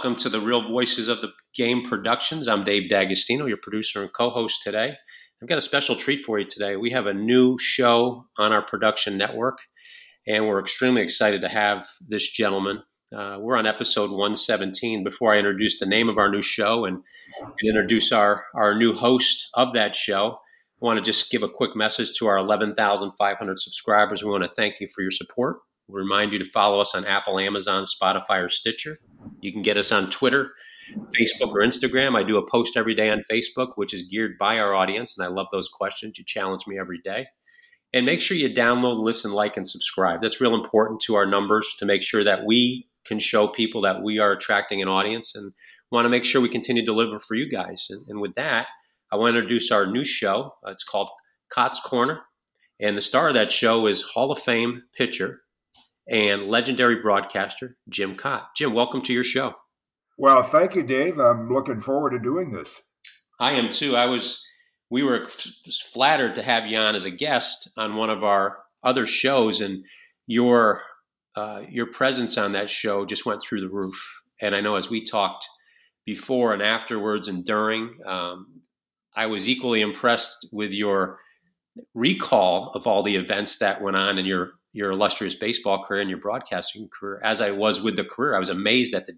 welcome to the Real Voices of the Game Productions. I'm Dave D'Agostino, your producer and co-host today. I've got a special treat for you today. We have a new show on our production network, and we're extremely excited to have this gentleman. Uh, we're on episode 117. Before I introduce the name of our new show and, and introduce our, our new host of that show, I want to just give a quick message to our 11,500 subscribers. We want to thank you for your support. We'll remind you to follow us on Apple, Amazon, Spotify, or Stitcher. You can get us on Twitter, Facebook, or Instagram. I do a post every day on Facebook, which is geared by our audience, and I love those questions. You challenge me every day. And make sure you download, listen, like, and subscribe. That's real important to our numbers to make sure that we can show people that we are attracting an audience and want to make sure we continue to deliver for you guys. And, and with that, I want to introduce our new show. It's called Kaat's Korner. And the star of that show is Hall of Fame pitcher and legendary broadcaster Jim Kaat. Jim, welcome to your show. Well, thank you, Dave. I'm looking forward to doing this. I am too. I was, we were f- flattered to have you on as a guest on one of our other shows, and your uh, your presence on that show just went through the roof. And I know as we talked before and afterwards and during, um, I was equally impressed with your recall of all the events that went on in your your illustrious baseball career and your broadcasting career. As I was with the career, I was amazed at the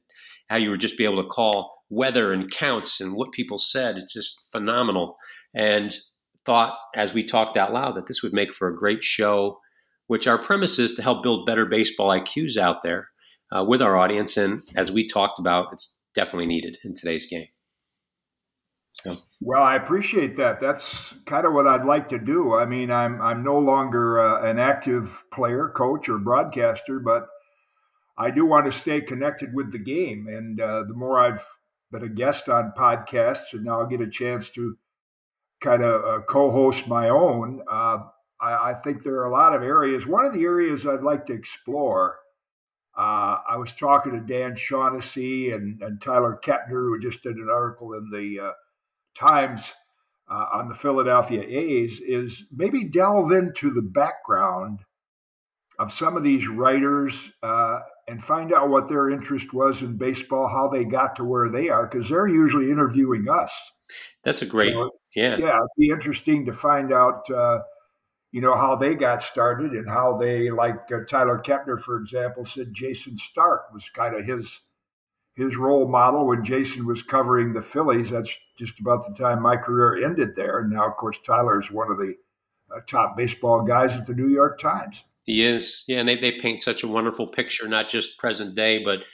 how you would just be able to call weather and counts and what people said. It's just phenomenal. And thought as we talked out loud that this would make for a great show, which our premise is to help build better baseball IQs out there uh, with our audience. And as we talked about, it's definitely needed in today's game. Well, I appreciate that. That's kind of what I'd like to do. I mean, I'm I'm no longer uh, an active player, coach, or broadcaster, but I do want to stay connected with the game. And uh, the more I've been a guest on podcasts, and now I'll get a chance to kind of uh, co-host my own. Uh, I, I, think there are a lot of areas. One of the areas I'd like to explore. Uh, I was talking to Dan Shaughnessy and, and Tyler Kepner, who just did an article in the uh, times uh, on the Philadelphia A's is maybe delve into the background of some of these writers uh, and find out what their interest was in baseball, how they got to where they are, because they're usually interviewing us. That's a great, so, yeah, yeah. It'd be interesting to find out, uh, you know, how they got started and how they, like uh, Tyler Kepner, for example, said Jayson Stark was kind of his his role model when Jayson was covering the Phillies. That's just about the time my career ended there. And now, of course, Tyler is one of the uh, top baseball guys at the New York Times. He is. Yeah, and they, they paint such a wonderful picture, not just present day, but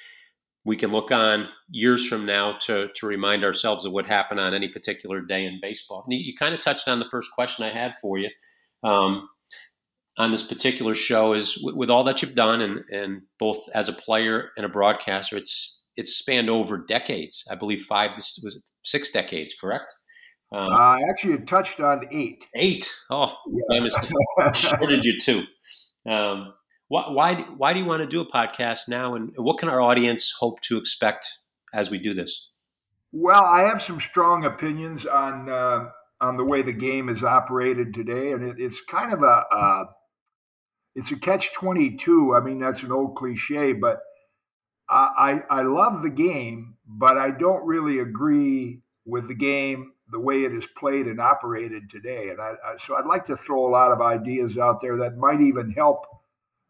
we can look on years from now to, to remind ourselves of what happened on any particular day in baseball. And you, you kind of touched on the first question I had for you. Um, on this particular show is with, with all that you've done and, and both as a player and a broadcaster, it's it's spanned over decades. I believe five was it six decades, correct? Um, uh, actually, it touched on eight. Eight. Oh, yeah. I shorted you too. Um, why, why, why do you want to do a podcast now, and what can our audience hope to expect as we do this? Well, I have some strong opinions on uh, on the way the game is operated today, and it, it's kind of a uh, it's a catch twenty two. I mean, that's an old cliche, but I, I love the game, but I don't really agree with the game the way it is played and operated today. And I, I, so I'd like to throw a lot of ideas out there that might even help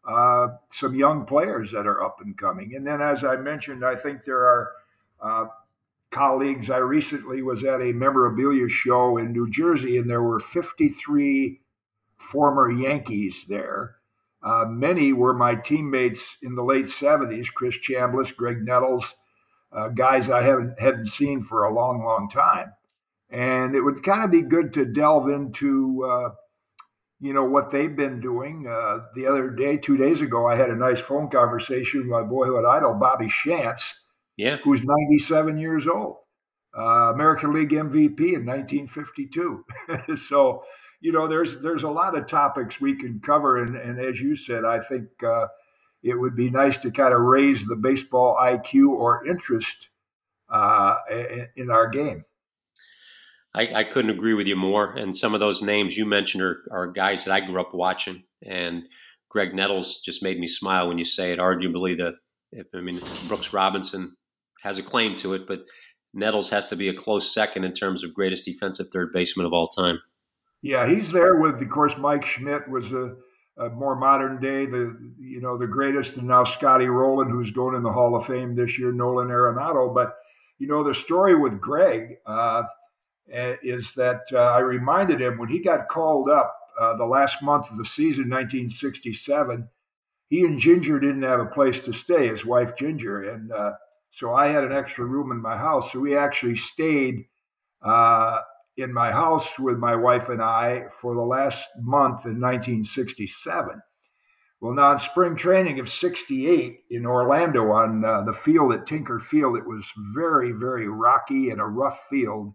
uh, some young players that are up and coming. And then, as I mentioned, I think there are uh, colleagues. I recently was at a memorabilia show in New Jersey, and there were 53 former Yankees there. Uh, many were my teammates in the late 70s Chris Chambliss, Graig Nettles, uh, guys I haven't, hadn't seen for a long, long time. And it would kind of be good to delve into, uh, you know, what they've been doing. Uh, the other day, two days ago, I had a nice phone conversation with my boyhood idol, Bobby Shantz, yeah. who's 97 years old, uh, American League MVP in 1952. so, you know, there's there's a lot of topics we can cover, and, and as you said, I think uh, it would be nice to kind of raise the baseball IQ or interest uh, in our game. I, I, couldn't agree with you more. And some of those names you mentioned are, are guys that I grew up watching. And Graig Nettles just made me smile when you say it. Arguably, the if, I mean Brooks Robinson has a claim to it, but Nettles has to be a close second in terms of greatest defensive third baseman of all time. Yeah, he's there with, of course, Mike Schmidt was a, a more modern day, the you know the greatest, and now Scotty Rolen, who's going in the Hall of Fame this year, Nolan Arenado. But you know the story with Graig uh, is that uh, I reminded him when he got called up uh, the last month of the season, 1967. He and Ginger didn't have a place to stay, his wife Ginger, and uh, so I had an extra room in my house. So we actually stayed uh, in my house with my wife and I for the last month in 1967. Well, now in spring training of 68 in Orlando on uh, the field at Tinker Field, it was very, very rocky and a rough field.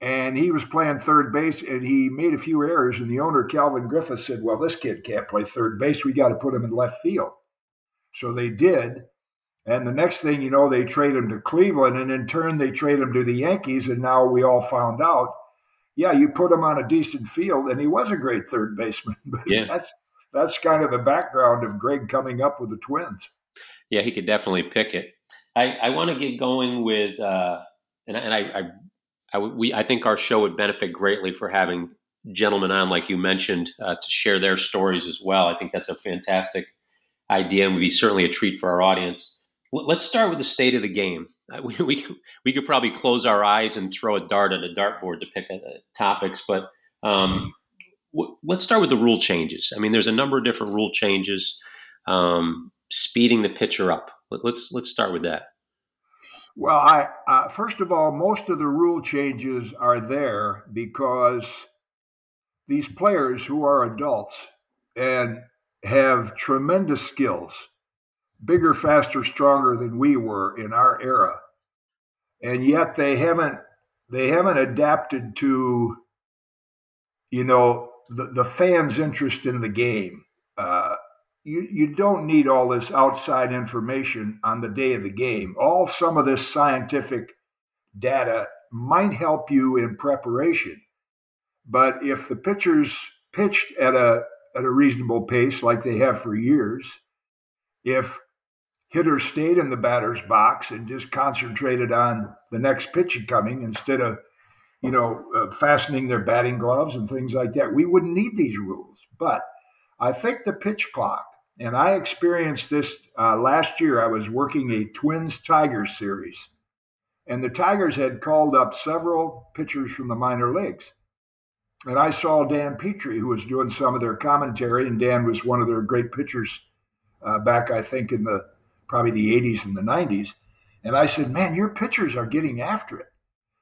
And he was playing third base and he made a few errors. And the owner, Calvin Griffith, said, Well, this kid can't play third base. We got to put him in left field. So they did. And the next thing you know, they trade him to Cleveland, and in turn, they trade him to the Yankees. And now we all found out, yeah, you put him on a decent field, and he was a great third baseman. But yeah. that's that's kind of the background of Graig coming up with the Twins. Yeah, he could definitely pick it. I, I want to get going with, uh, and, and I, I, I, we, I think our show would benefit greatly for having gentlemen on, like you mentioned, uh, to share their stories as well. I think that's a fantastic idea and would be certainly a treat for our audience. Let's start with the state of the game. Uh, we, we, we could probably close our eyes and throw a dart at a dartboard to pick uh, topics, but um, w- let's start with the rule changes. I mean, there's a number of different rule changes, um, speeding the pitcher up. Let, us let's, let's start with that. Well, I uh, first of all, most of the rule changes are there because these players who are adults and have tremendous skills bigger, faster, stronger than we were in our era. And yet they haven't they haven't adapted to you know the, the fans' interest in the game. Uh, you, you don't need all this outside information on the day of the game. All some of this scientific data might help you in preparation. But if the pitchers pitched at a at a reasonable pace like they have for years, if hitters stayed in the batter's box and just concentrated on the next pitch coming instead of, you know, uh, fastening their batting gloves and things like that. We wouldn't need these rules. But I think the pitch clock, and I experienced this uh, last year. I was working a Twins Tigers series, and the Tigers had called up several pitchers from the minor leagues. And I saw Dan Petry, who was doing some of their commentary, and Dan was one of their great pitchers uh, back, I think, in the probably the 80s and the 90s. And I said, Man, your pitchers are getting after it.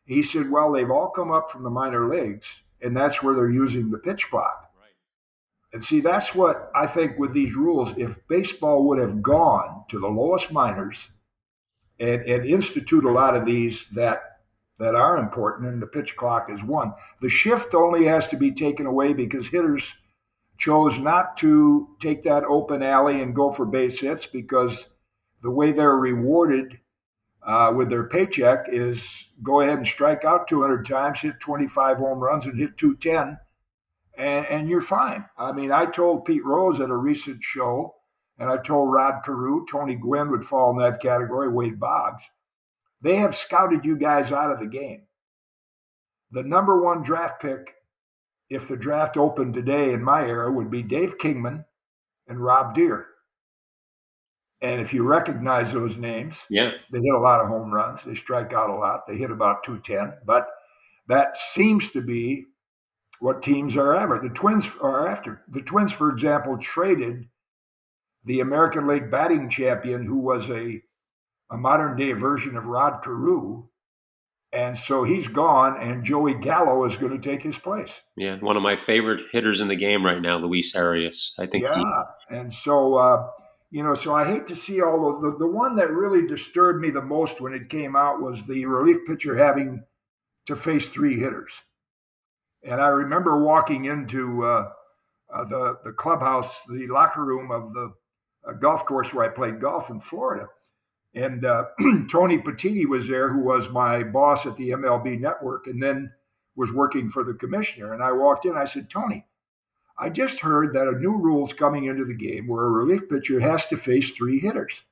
He said, Well, they've all come up from the minor leagues, and that's where they're using the pitch clock. Right. And see, that's what I think with these rules, if baseball would have gone to the lowest minors and, and institute a lot of these that that are important, and the pitch clock is one. The shift only has to be taken away because hitters chose not to take that open alley and go for base hits because the way they're rewarded uh, with their paycheck is go ahead and strike out 200 times, hit 25 home runs, and hit 210, and, and you're fine. I mean, I told Pete Rose at a recent show, and I've told Rod Carew, Tony Gwynn would fall in that category, Wade Boggs. They have scouted you guys out of the game. The number one draft pick, if the draft opened today in my era, would be Dave Kingman and Rob Deer. And if you recognize those names, yeah, they hit a lot of home runs. They strike out a lot. They hit about 210. But that seems to be what teams are after. The Twins are after. The Twins, for example, traded the American League batting champion, who was a, a modern day version of Rod Carew. And so he's gone, and Joey Gallo is going to take his place. Yeah, one of my favorite hitters in the game right now, Luis Arraez. I think. Yeah, he... and so uh, you know, so I hate to see all the, the, one that really disturbed me the most when it came out was the relief pitcher having to face three hitters. And I remember walking into uh, uh, the the clubhouse, the locker room of the uh, golf course where I played golf in Florida, and uh, Tony Petitti was there, who was my boss at the MLB Network, and then was working for the commissioner. And I walked in, I said, Tony, I just heard that a new rule's coming into the game where a relief pitcher has to face three hitters.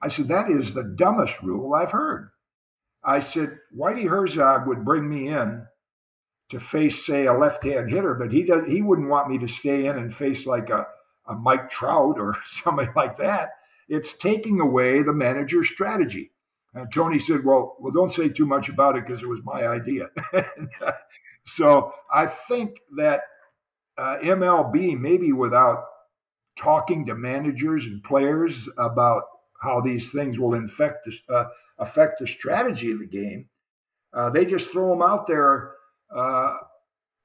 I said, That is the dumbest rule I've heard. I said, Whitey Herzog would bring me in to face, say, a left hand hitter, but he, does, he wouldn't want me to stay in and face like a, a Mike Trout or somebody like that. It's taking away the manager's strategy. And Tony said, "Well, well, don't say too much about it because it was my idea." so I think that uh, MLB, maybe without talking to managers and players about how these things will infect uh, affect the strategy of the game, uh, they just throw them out there uh,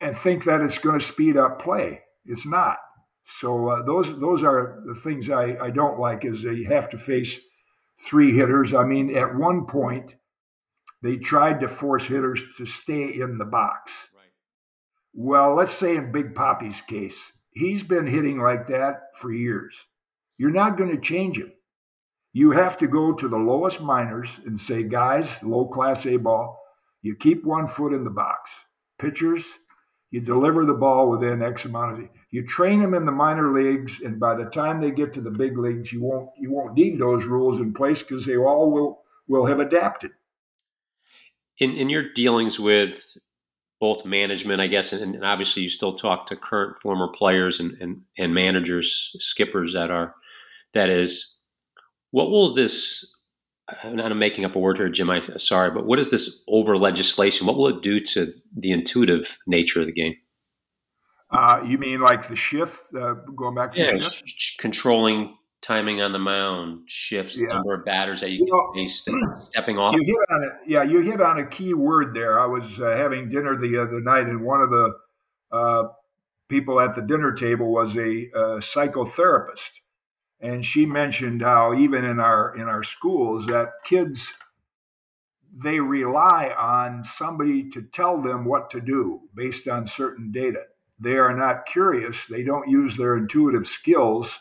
and think that it's going to speed up play. It's not. So uh, those those are the things I, I don't like. Is they have to face three hitters. I mean, at one point, they tried to force hitters to stay in the box. Well, let's say in Big Papi's case, he's been hitting like that for years. You're not going to change him. You have to go to the lowest minors and say, guys, low class A ball, you keep one foot in the box. Pitchers, you deliver the ball within X amount of you train them in the minor leagues, and by the time they get to the big leagues, you won't you won't need those rules in place because they all will will have adapted. In in your dealings with both management, I guess, and, and obviously you still talk to current former players and, and, and managers, skippers that are that is, what will this I'm not making up a word here, Jim. I sorry, but what is this over legislation? What will it do to the intuitive nature of the game? Uh, you mean like the shift, uh, going back to yeah, shift? controlling timing on the mound, shifts, yeah. number of batters that you, you know, stepping off. You hit on it. Yeah, you hit on a key word there. I was uh, having dinner the other night, and one of the uh, people at the dinner table was a, a psychotherapist, and she mentioned how even in our in our schools that kids they rely on somebody to tell them what to do based on certain data they are not curious. They don't use their intuitive skills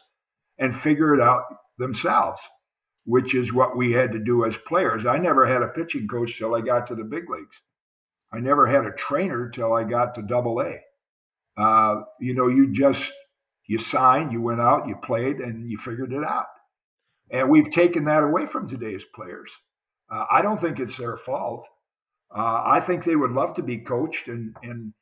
and figure it out themselves, which is what we had to do as players. I never had a pitching coach till I got to the big leagues. I never had a trainer till I got to double A. Uh, you know, you just, you signed, you went out, you played, and you figured it out. And we've taken that away from today's players. Uh, I don't think it's their fault. Uh, I think they would love to be coached and, and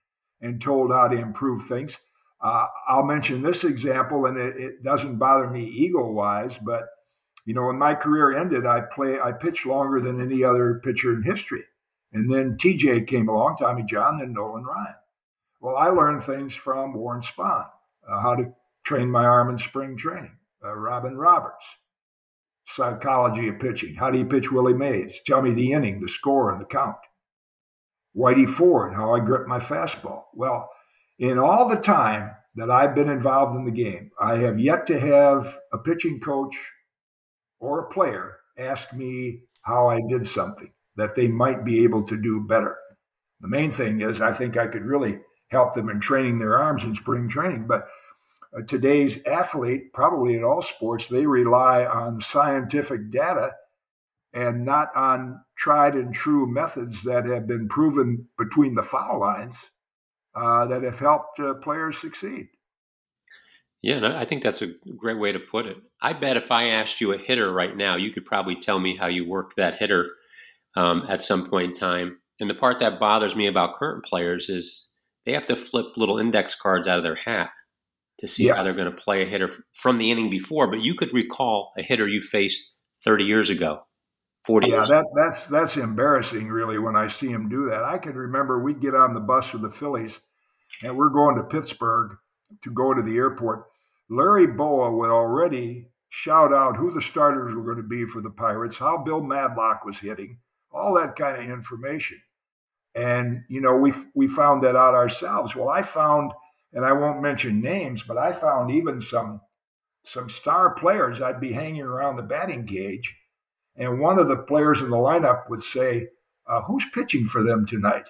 and told how to improve things. Uh, I'll mention this example, and it, it doesn't bother me ego wise, but you know, when my career ended, I play I pitched longer than any other pitcher in history. And then TJ came along, Tommy John, then Nolan Ryan. Well, I learned things from Warren Spahn, uh, how to train my arm in spring training. Uh, Robin Roberts, psychology of pitching. How do you pitch Willie Mays? Tell me the inning, the score, and the count. Whitey Ford, how I grip my fastball. Well, in all the time that I've been involved in the game, I have yet to have a pitching coach or a player ask me how I did something that they might be able to do better. The main thing is, I think I could really help them in training their arms in spring training. But uh, today's athlete, probably in all sports, they rely on scientific data and not on tried and true methods that have been proven between the foul lines uh, that have helped uh, players succeed. Yeah, no, I think that's a great way to put it. I bet if I asked you a hitter right now, you could probably tell me how you work that hitter um, at some point in time. And the part that bothers me about current players is they have to flip little index cards out of their hat to see yeah. how they're going to play a hitter from the inning before. But you could recall a hitter you faced 30 years ago 40 yeah that, that's that's embarrassing really when i see him do that. I can remember we'd get on the bus with the phillies and we're going to pittsburgh to go to the airport. Larry Bowa would already shout out who the starters were going to be for the pirates how bill madlock was hitting all that kind of information. And you know we we found that out ourselves. Well i found and i won't mention names but i found even some some star players i'd be hanging around the batting cage and one of the players in the lineup would say, uh, Who's pitching for them tonight?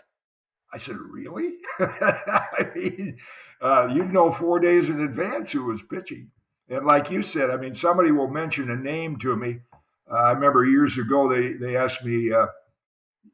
I said, Really? I mean, uh, you know four days in advance who was pitching. And like you said, I mean, somebody will mention a name to me. Uh, I remember years ago they, they asked me, uh,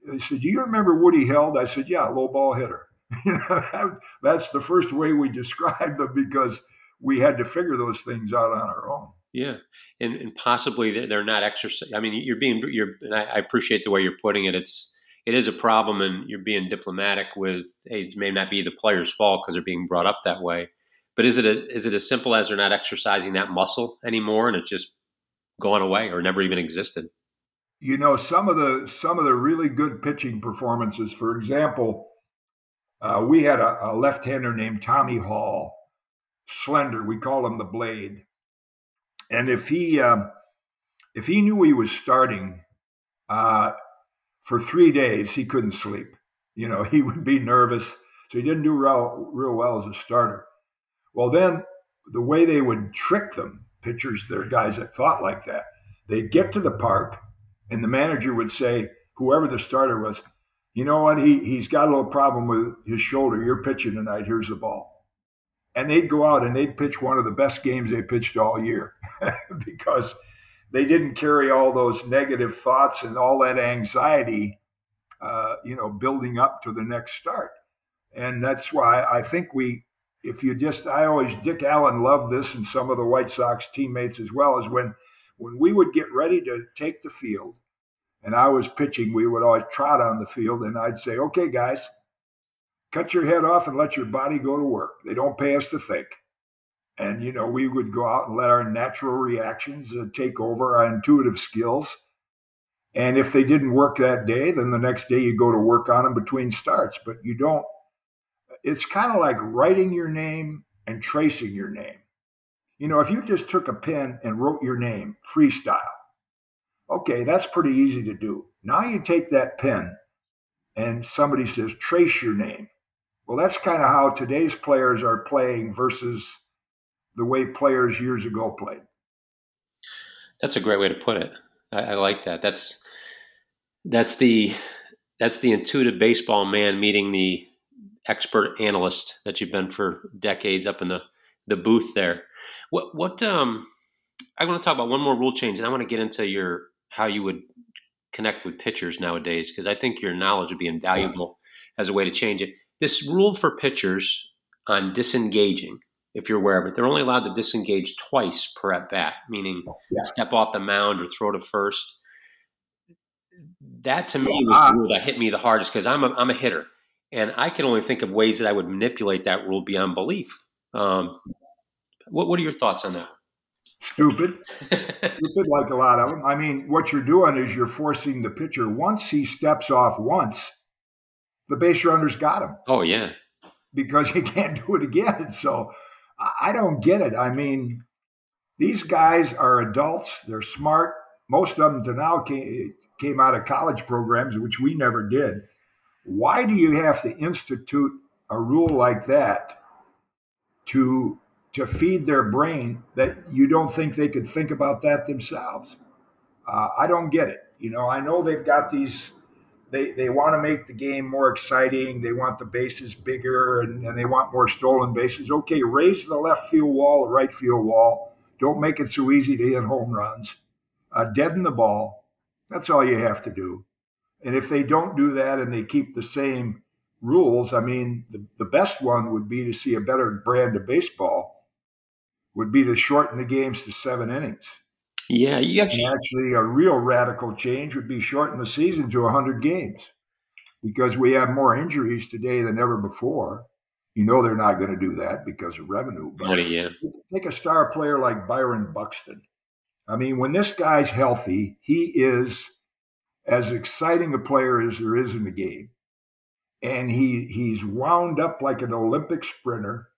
they said, Do you remember Woody Held? I said, Yeah, low ball hitter. that's the first way we described them because we had to figure those things out on our own. Yeah, and, and possibly they're not exercising. I mean, you're being you're. And I, I appreciate the way you're putting it. It's it is a problem, and you're being diplomatic with. Hey, it may not be the player's fault because they're being brought up that way. But is it a, is it as simple as they're not exercising that muscle anymore, and it's just gone away or never even existed? You know, some of the some of the really good pitching performances. For example, uh, we had a, a left-hander named Tommy Hall, slender. We call him the Blade. And if he uh, if he knew he was starting uh, for three days, he couldn't sleep. You know, he would be nervous, so he didn't do real real well as a starter. Well, then the way they would trick them, pitchers, there are guys that thought like that. They'd get to the park, and the manager would say, whoever the starter was, you know what? He he's got a little problem with his shoulder. You're pitching tonight. Here's the ball. And they'd go out and they'd pitch one of the best games they pitched all year because they didn't carry all those negative thoughts and all that anxiety, uh, you know, building up to the next start. And that's why I think we, if you just, I always, Dick Allen loved this and some of the White Sox teammates as well, is when, when we would get ready to take the field and I was pitching, we would always trot on the field, and I'd say, okay, guys, cut your head off and let your body go to work. They don't pay us to think. And, you know, we would go out and let our natural reactions uh, take over our intuitive skills. And if they didn't work that day, then the next day you go to work on them between starts. But you don't, it's kind of like writing your name and tracing your name. You know, if you just took a pen and wrote your name freestyle, Okay, that's pretty easy to do. Now you take that pen and somebody says, trace your name. Well, that's kind of how today's players are playing versus the way players years ago played. That's a great way to put it. I, I like that. That's that's the that's the intuitive baseball man meeting the expert analyst that you've been for decades up in the the booth there. What what um I want to talk about one more rule change and I want to get into your how you would connect with pitchers nowadays because I think your knowledge would be invaluable as a way to change it. This rule for pitchers on disengaging, if you're aware of it, they're only allowed to disengage twice per at bat, meaning yeah. step off the mound or throw to first. That to me was the rule that hit me the hardest because I'm a, I'm a hitter and I can only think of ways that I would manipulate that rule beyond belief. Um, what, what are your thoughts on that? Stupid. Stupid like a lot of them. I mean, what you're doing is you're forcing the pitcher, once he steps off once, the base runner's got him. Oh, yeah. Because he can't do it again. So I don't get it. I mean, these guys are adults, they're smart. Most of them to now came, came out of college programs, which we never did. Why do you have to institute a rule like that to to feed their brain that you don't think they could think about that themselves. Uh, I don't get it. You know, I know they've got these. They, they want to make the game more exciting. They want the bases bigger and, and they want more stolen bases. Okay, raise the left field wall, the right field wall. Don't make it so easy to hit home runs. Uh, deaden the ball. That's all you have to do. And if they don't do that and they keep the same rules, I mean, the, the best one would be to see a better brand of baseball would be to shorten the games to seven innings. Yeah, you actually, actually a real radical change would be shorten the season to 100 games because we have more injuries today than ever before. You know they're not going to do that because of revenue. But yeah. take a star player like Byron Buxton. I mean, when this guy's healthy, he is as exciting a player as there is in the game. And he he's wound up like an Olympic sprinter.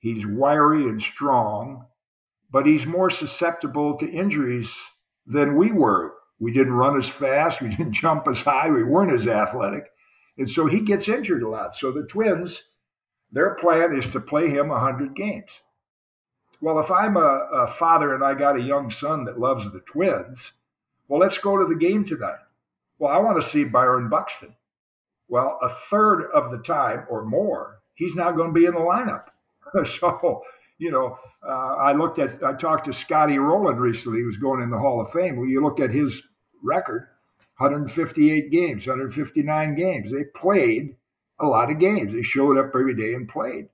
He's wiry and strong, but he's more susceptible to injuries than we were. We didn't run as fast, we didn't jump as high, we weren't as athletic. And so he gets injured a lot. So the Twins, their plan is to play him 100 games. Well, if I'm a, a father and I got a young son that loves the Twins, well, let's go to the game tonight. Well, I want to see Byron Buxton. Well, a third of the time or more, he's not going to be in the lineup. so, you know, uh, I looked at, I talked to Scotty Rolen recently, who's going in the Hall of Fame. When you look at his record, 158 games, 159 games. They played a lot of games. They showed up every day and played.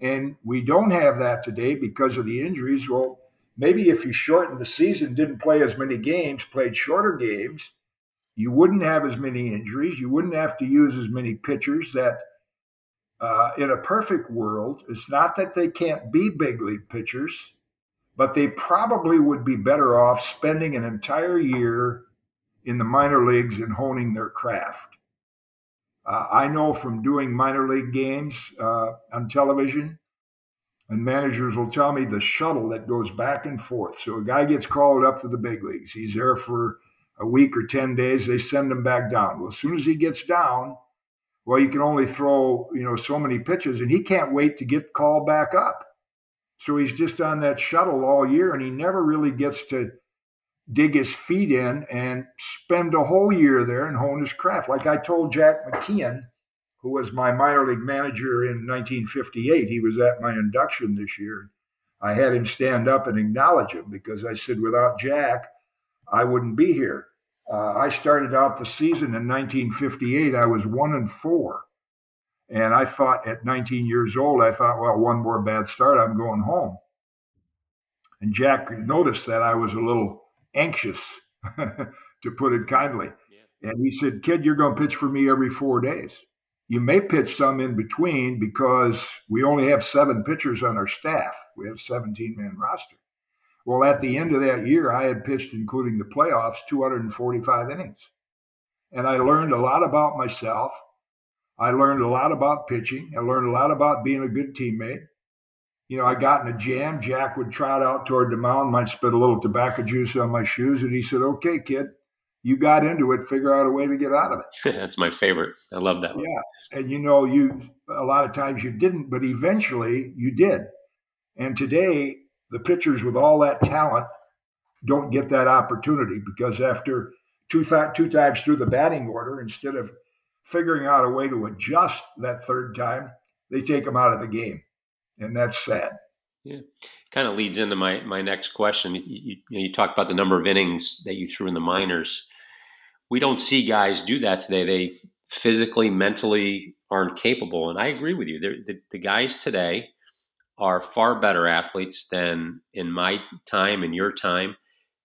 And we don't have that today because of the injuries. Well, maybe if you shortened the season, didn't play as many games, played shorter games, you wouldn't have as many injuries. You wouldn't have to use as many pitchers. That uh, in a perfect world, it's not that they can't be big league pitchers, but they probably would be better off spending an entire year in the minor leagues and honing their craft. Uh, I know from doing minor league games uh, on television, and managers will tell me the shuttle that goes back and forth. So a guy gets called up to the big leagues. He's there for a week or 10 days. They send him back down. Well, as soon as he gets down, well, you can only throw, you know, so many pitches and he can't wait to get called back up. So he's just on that shuttle all year and he never really gets to dig his feet in and spend a whole year there and hone his craft. Like I told Jack McKeon, who was my minor league manager in 1958, he was at my induction this year. I had him stand up and acknowledge him because I said, without Jack, I wouldn't be here. Uh, I started out the season in 1958. I was one and four. And I thought at 19 years old, I thought, well, one more bad start, I'm going home. And Jack noticed that I was a little anxious, to put it kindly. Yeah. And he said, Kid, you're going to pitch for me every four days. You may pitch some in between because we only have seven pitchers on our staff. We have 17 man roster. Well, at the end of that year, I had pitched, including the playoffs, 245 innings. And I learned a lot about myself. I learned a lot about pitching. I learned a lot about being a good teammate you know, I got in a jam. Jack would trot out toward the mound, might spit a little tobacco juice on my shoes, and he said, "Okay, kid, you got into it. Figure out a way to get out of it." That's my favorite. I love that. One. Yeah, and you know, you a lot of times you didn't, but eventually you did. And today, the pitchers with all that talent don't get that opportunity because after two th- two times through the batting order, instead of figuring out a way to adjust that third time, they take them out of the game and that's sad. Yeah, kind of leads into my my next question. You, you, you talked about the number of innings that you threw in the minors. We don't see guys do that today. They physically, mentally aren't capable, and I agree with you. The, the guys today are far better athletes than in my time and your time.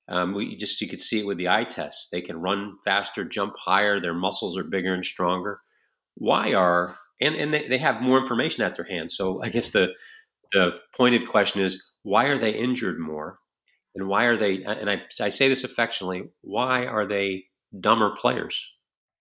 Um, we just you could see it with the eye test. They can run faster, jump higher. Their muscles are bigger and stronger. Why are and and they, they have more information at their hands. So I guess the the pointed question is why are they injured more, and why are they? And I I say this affectionately. Why are they dumber players?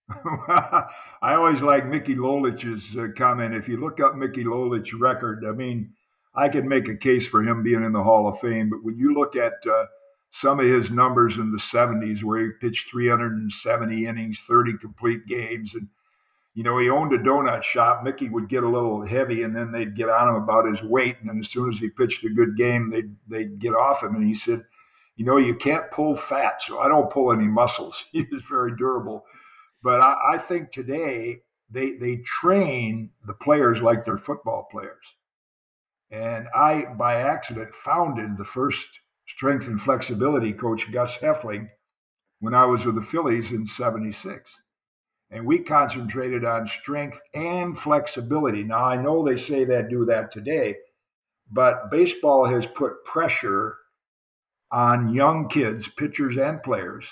I always like Mickey Lolich's uh, comment. If you look up Mickey Lolich's record, I mean, I could make a case for him being in the Hall of Fame. But when you look at uh, some of his numbers in the 70s, where he pitched 370 innings, 30 complete games, and you know, he owned a donut shop. Mickey would get a little heavy, and then they'd get on him about his weight. And then as soon as he pitched a good game, they'd they'd get off him. And he said, "You know, you can't pull fat, so I don't pull any muscles." he was very durable. But I, I think today they they train the players like they're football players. And I, by accident, founded the first strength and flexibility coach, Gus Hoefling, when I was with the Phillies in '76 and we concentrated on strength and flexibility. Now, I know they say that do that today, but baseball has put pressure on young kids, pitchers and players.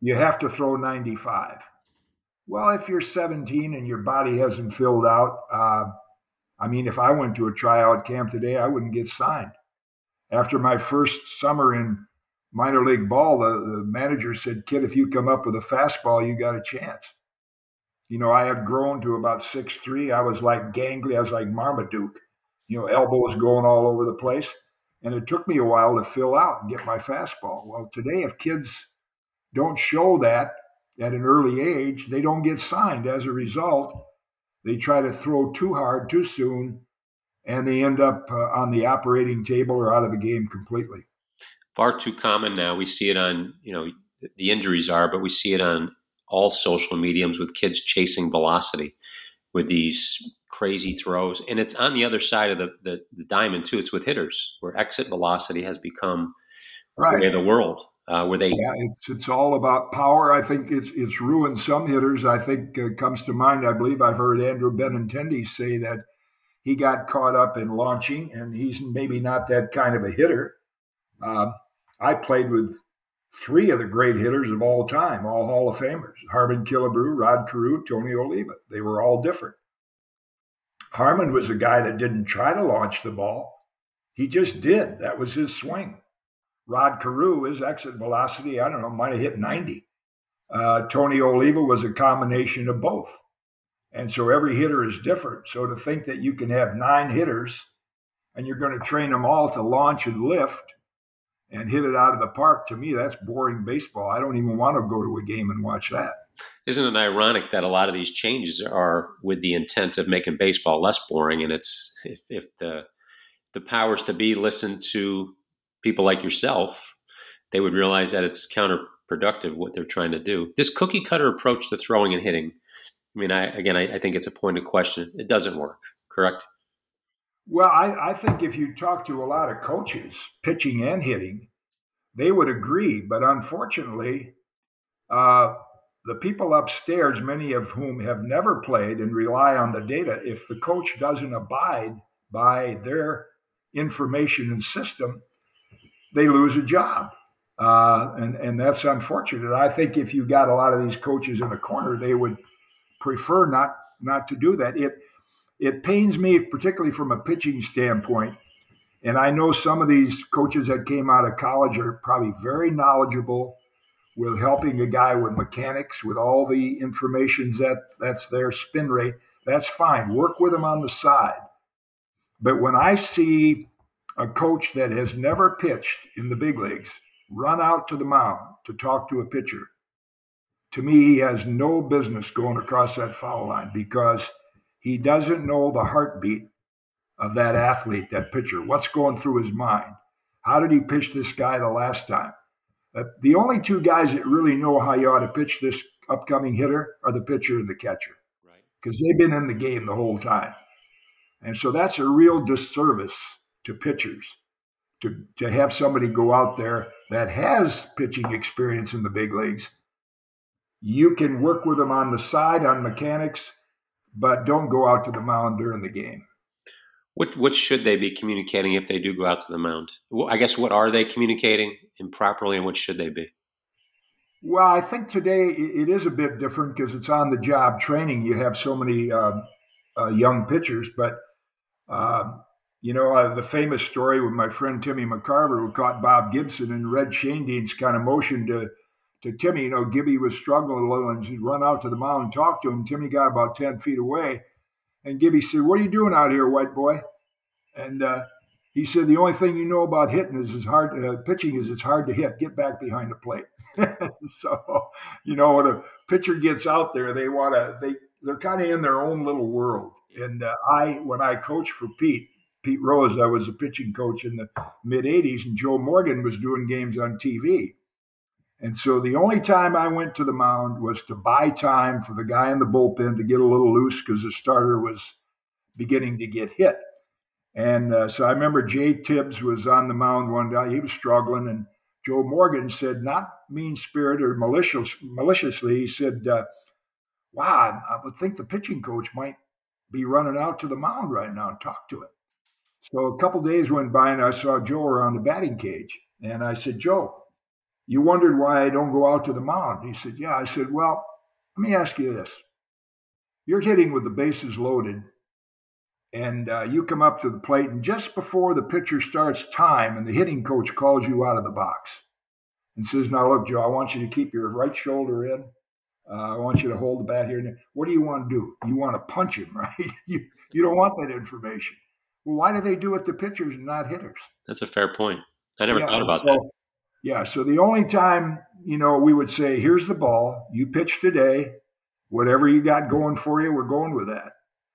You have to throw 95. Well, if you're 17 and your body hasn't filled out, uh, I mean, if I went to a tryout camp today, I wouldn't get signed. After my first summer in minor league ball, the, the manager said, Kid, if you come up with a fastball, you got a chance. You know, I had grown to about six three. I was like gangly. I was like Marmaduke. You know, elbows going all over the place. And it took me a while to fill out and get my fastball. Well, today, if kids don't show that at an early age, they don't get signed. As a result, they try to throw too hard too soon, and they end up uh, on the operating table or out of the game completely. Far too common now. We see it on, you know, the injuries are, but we see it on all social mediums with kids chasing velocity with these crazy throws. And it's on the other side of the, the, the diamond, too. It's with hitters, where exit velocity has become right. the way of the world. Uh, where they yeah, it's it's all about power. I think it's it's ruined some hitters. I think uh, comes to mind. I believe I've heard Andrew Benintendi say that he got caught up in launching, and he's maybe not that kind of a hitter. Uh, I played with three of the great hitters of all time, all Hall of Famers Harmon Killebrew, Rod Carew, Tony Oliva. They were all different. Harmon was a guy that didn't try to launch the ball, he just did. That was his swing. Rod Carew, his exit velocity, I don't know, might have hit 90. Uh, Tony Oliva was a combination of both. And so every hitter is different. So to think that you can have nine hitters and you're going to train them all to launch and lift and hit it out of the park, to me, that's boring baseball. I don't even want to go to a game and watch that. Isn't it ironic that a lot of these changes are with the intent of making baseball less boring? And it's if, if the the powers to be listen to people like yourself, they would realize that it's counterproductive what they're trying to do. This cookie cutter approach to throwing and hitting, I mean, I, again, I, I think it's a point of question. It doesn't work, correct? Well, I, I think if you talk to a lot of coaches, pitching and hitting, they would agree. But unfortunately, uh, the people upstairs, many of whom have never played and rely on the data, if the coach doesn't abide by their information and system, they lose a job. Uh, and, and that's unfortunate. I think if you got a lot of these coaches in the corner, they would prefer not not to do that. It it pains me, particularly from a pitching standpoint. And I know some of these coaches that came out of college are probably very knowledgeable with helping a guy with mechanics, with all the information that that's their spin rate. That's fine. Work with them on the side. But when I see a coach that has never pitched in the big leagues run out to the mound to talk to a pitcher, to me, he has no business going across that foul line because he doesn't know the heartbeat of that athlete, that pitcher. What's going through his mind? How did he pitch this guy the last time? Uh, the only two guys that really know how you ought to pitch this upcoming hitter are the pitcher and the catcher because right. they've been in the game the whole time. And so that's a real disservice to pitchers to, to have somebody go out there that has pitching experience in the big leagues. You can work with them on the side on mechanics, but don't go out to the mound during the game. What what should they be communicating if they do go out to the mound? Well, I guess what are they communicating improperly, and what should they be? Well, I think today it is a bit different because it's on the job training. You have so many uh, uh, young pitchers, but uh, you know, uh, the famous story with my friend Timmy McCarver, who caught Bob Gibson and Red Schoendienst's kind of motion to, to Timmy. You know, Gibby was struggling a little and he'd run out to the mound and talk to him. Timmy got about 10 feet away. And Gibby said, What are you doing out here, white boy? And uh, he said, The only thing you know about hitting is it's hard, uh, pitching is it's hard to hit. Get back behind the plate. so, you know, when a pitcher gets out there, they want to, they, they're kind of in their own little world. And uh, I, when I coach for Pete, Pete Rose, I was a pitching coach in the mid 80s, and Joe Morgan was doing games on TV. And so the only time I went to the mound was to buy time for the guy in the bullpen to get a little loose because the starter was beginning to get hit. And uh, so I remember Jay Tibbs was on the mound one day. He was struggling, and Joe Morgan said, not mean spirit or malicious, maliciously, he said, uh, Wow, I would think the pitching coach might be running out to the mound right now and talk to him. So a couple days went by and I saw Joe around the batting cage. And I said, Joe, you wondered why I don't go out to the mound. He said, Yeah. I said, Well, let me ask you this. You're hitting with the bases loaded, and uh, you come up to the plate, and just before the pitcher starts time, and the hitting coach calls you out of the box and says, Now, look, Joe, I want you to keep your right shoulder in. Uh, I want you to hold the bat here. What do you want to do? You want to punch him, right? you, you don't want that information. Well, why do they do it to pitchers and not hitters? That's a fair point. I never yeah, thought about so, that. Yeah. So the only time, you know, we would say, here's the ball. You pitch today. Whatever you got going for you, we're going with that.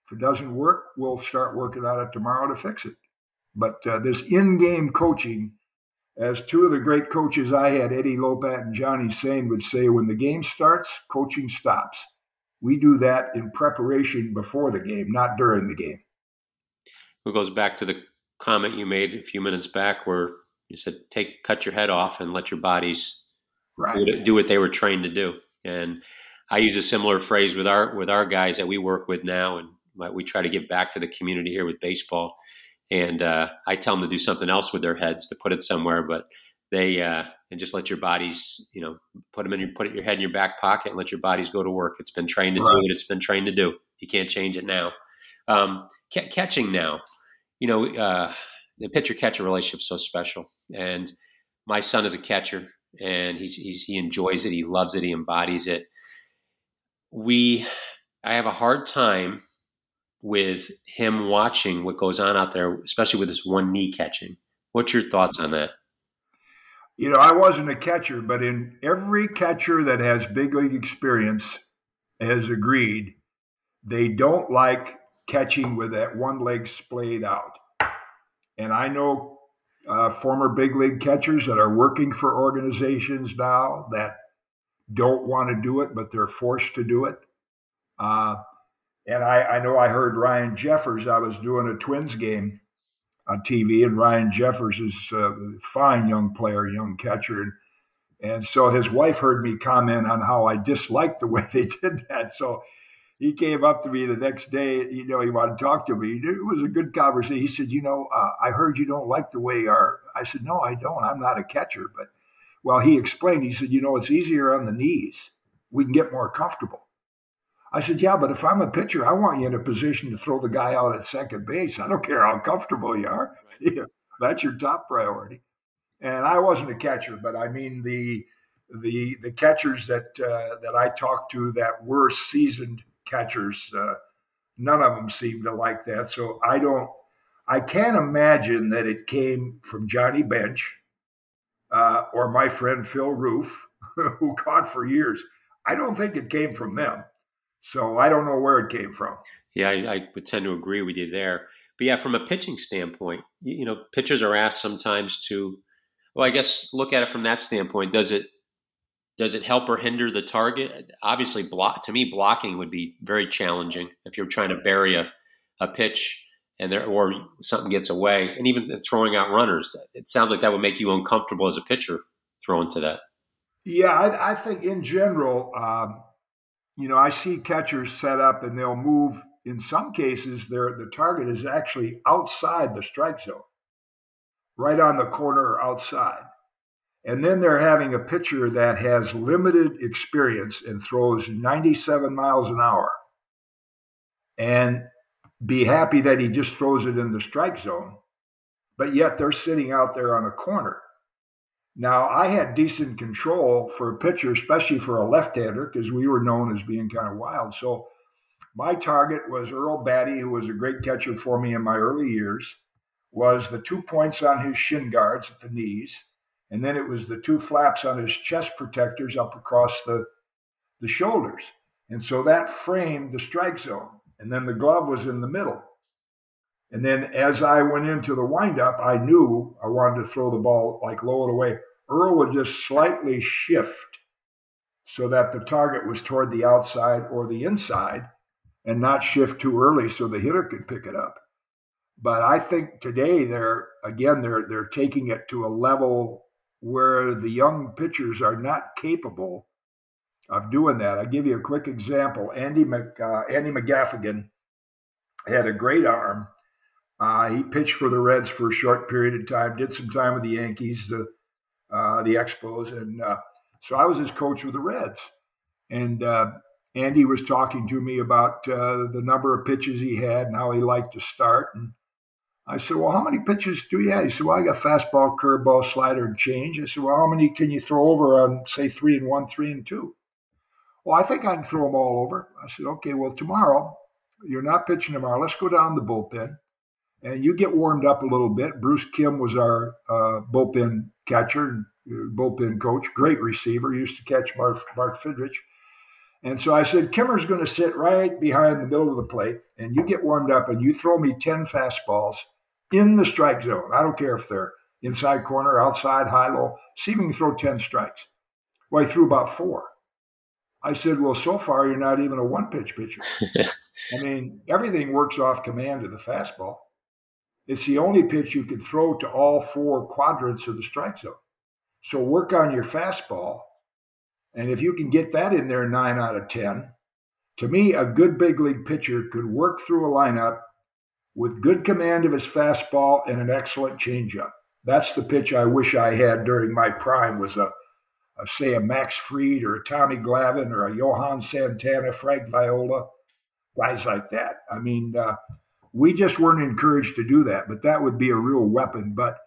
If it doesn't work, we'll start working on it tomorrow to fix it. But uh, this in game coaching, as two of the great coaches I had, Eddie Lopat and Johnny Sain, would say, when the game starts, coaching stops. We do that in preparation before the game, not during the game it goes back to the comment you made a few minutes back where you said take cut your head off and let your bodies right. do what they were trained to do and i use a similar phrase with our with our guys that we work with now and we try to give back to the community here with baseball and uh, I tell them to do something else with their heads to put it somewhere, but they uh, and just let your bodies, you know, put them in your put your head in your back pocket and let your bodies go to work. It's been trained to right. do what it's been trained to do. You can't change it now. Um, c- catching now, you know, uh, the pitcher catcher relationship is so special, and my son is a catcher, and he's, he's he enjoys it, he loves it, he embodies it. We, I have a hard time with him watching what goes on out there, especially with this one knee catching. What's your thoughts on that? You know, I wasn't a catcher, but in every catcher that has big league experience has agreed they don't like catching with that one leg splayed out. And I know uh, former big league catchers that are working for organizations now that don't want to do it, but they're forced to do it. Uh, and I, I know I heard Ryan Jeffers. I was doing a Twins game on TV, and Ryan Jeffers is a fine young player, young catcher. And, and so his wife heard me comment on how I disliked the way they did that. So he came up to me the next day. You know, he wanted to talk to me. It was a good conversation. He said, "You know, uh, I heard you don't like the way our." I said, "No, I don't. I'm not a catcher." But well, he explained. He said, "You know, it's easier on the knees. We can get more comfortable." I said, Yeah, but if I'm a pitcher, I want you in a position to throw the guy out at second base. I don't care how comfortable you are. Yeah, that's your top priority. And I wasn't a catcher, but I mean the the the catchers that uh, that I talked to that were seasoned catchers, uh, none of them seemed to like that. So I don't, I can't imagine that it came from Johnny Bench uh, or my friend Phil Roof, who caught for years. I don't think it came from them. So I don't know where it came from. Yeah, I, I would tend to agree with you there. But yeah, from a pitching standpoint, you, you know, pitchers are asked sometimes to, well, I guess look at it from that standpoint. Does it does it help or hinder the target? Obviously, block to me, blocking would be very challenging if you're trying to bury a, a pitch and there or something gets away, and even throwing out runners. It sounds like that would make you uncomfortable as a pitcher throwing to that. Yeah, I, I think in general, um, you know, I see catchers set up and they'll move. In some cases, their the target is actually outside the strike zone, right on the corner outside. And then they're having a pitcher that has limited experience and throws 97 miles an hour and be happy that he just throws it in the strike zone. But yet they're sitting out there on a corner. Now, I had decent control for a pitcher, especially for a left hander, because we were known as being kind of wild. So my target was Earl Battey, who was a great catcher for me in my early years, was the two points on his shin guards at the knees, and then it was the two flaps on his chest protectors up across the, the shoulders. And so that framed the strike zone. And then the glove was in the middle. And then as I went into the windup, I knew I wanted to throw the ball like low and away. Earl would just slightly shift so that the target was toward the outside or the inside and not shift too early so the hitter could pick it up. But I think today they're again they're they're taking it to a level where the young pitchers are not capable of doing that. I'll give you a quick example. Andy Mc, uh, Andy McGaffigan had a great arm. Uh, he pitched for the Reds for a short period of time, did some time with the Yankees, the uh, the Expos, and uh, so I was his coach with the Reds. And uh, Andy was talking to me about uh, the number of pitches he had and how he liked to start. And I said, Well, how many pitches do you have? He said, Well, I got fastball, curveball, slider, and change. I said, Well, how many can you throw over on, say, three and one, three and two? Well, I think I can throw them all over. I said, Okay, well, tomorrow, you're not pitching tomorrow. Let's go down the bullpen and you get warmed up a little bit. Bruce Kimm was our uh, bullpen catcher, uh, bullpen coach, great receiver, used to catch Mark, Mark Fidrych. And so I said, Kimmer's going to sit right behind the middle of the plate, and you get warmed up and you throw me 10 fastballs in the strike zone. I don't care if they're inside corner, outside, high, low. See if you can throw 10 strikes. Well, he threw about four. I said, Well, so far you're not even a one pitch pitcher. I mean, everything works off command of the fastball. It's the only pitch you can throw to all four quadrants of the strike zone. So work on your fastball. And if you can get that in there nine out of 10, to me, a good big league pitcher could work through a lineup with good command of his fastball and an excellent changeup. That's the pitch I wish I had during my prime was a, a say a Max Fried or a Tommy Glavine or a Johan Santana, Frank Viola, guys like that. I mean, uh, we just weren't encouraged to do that, but that would be a real weapon. But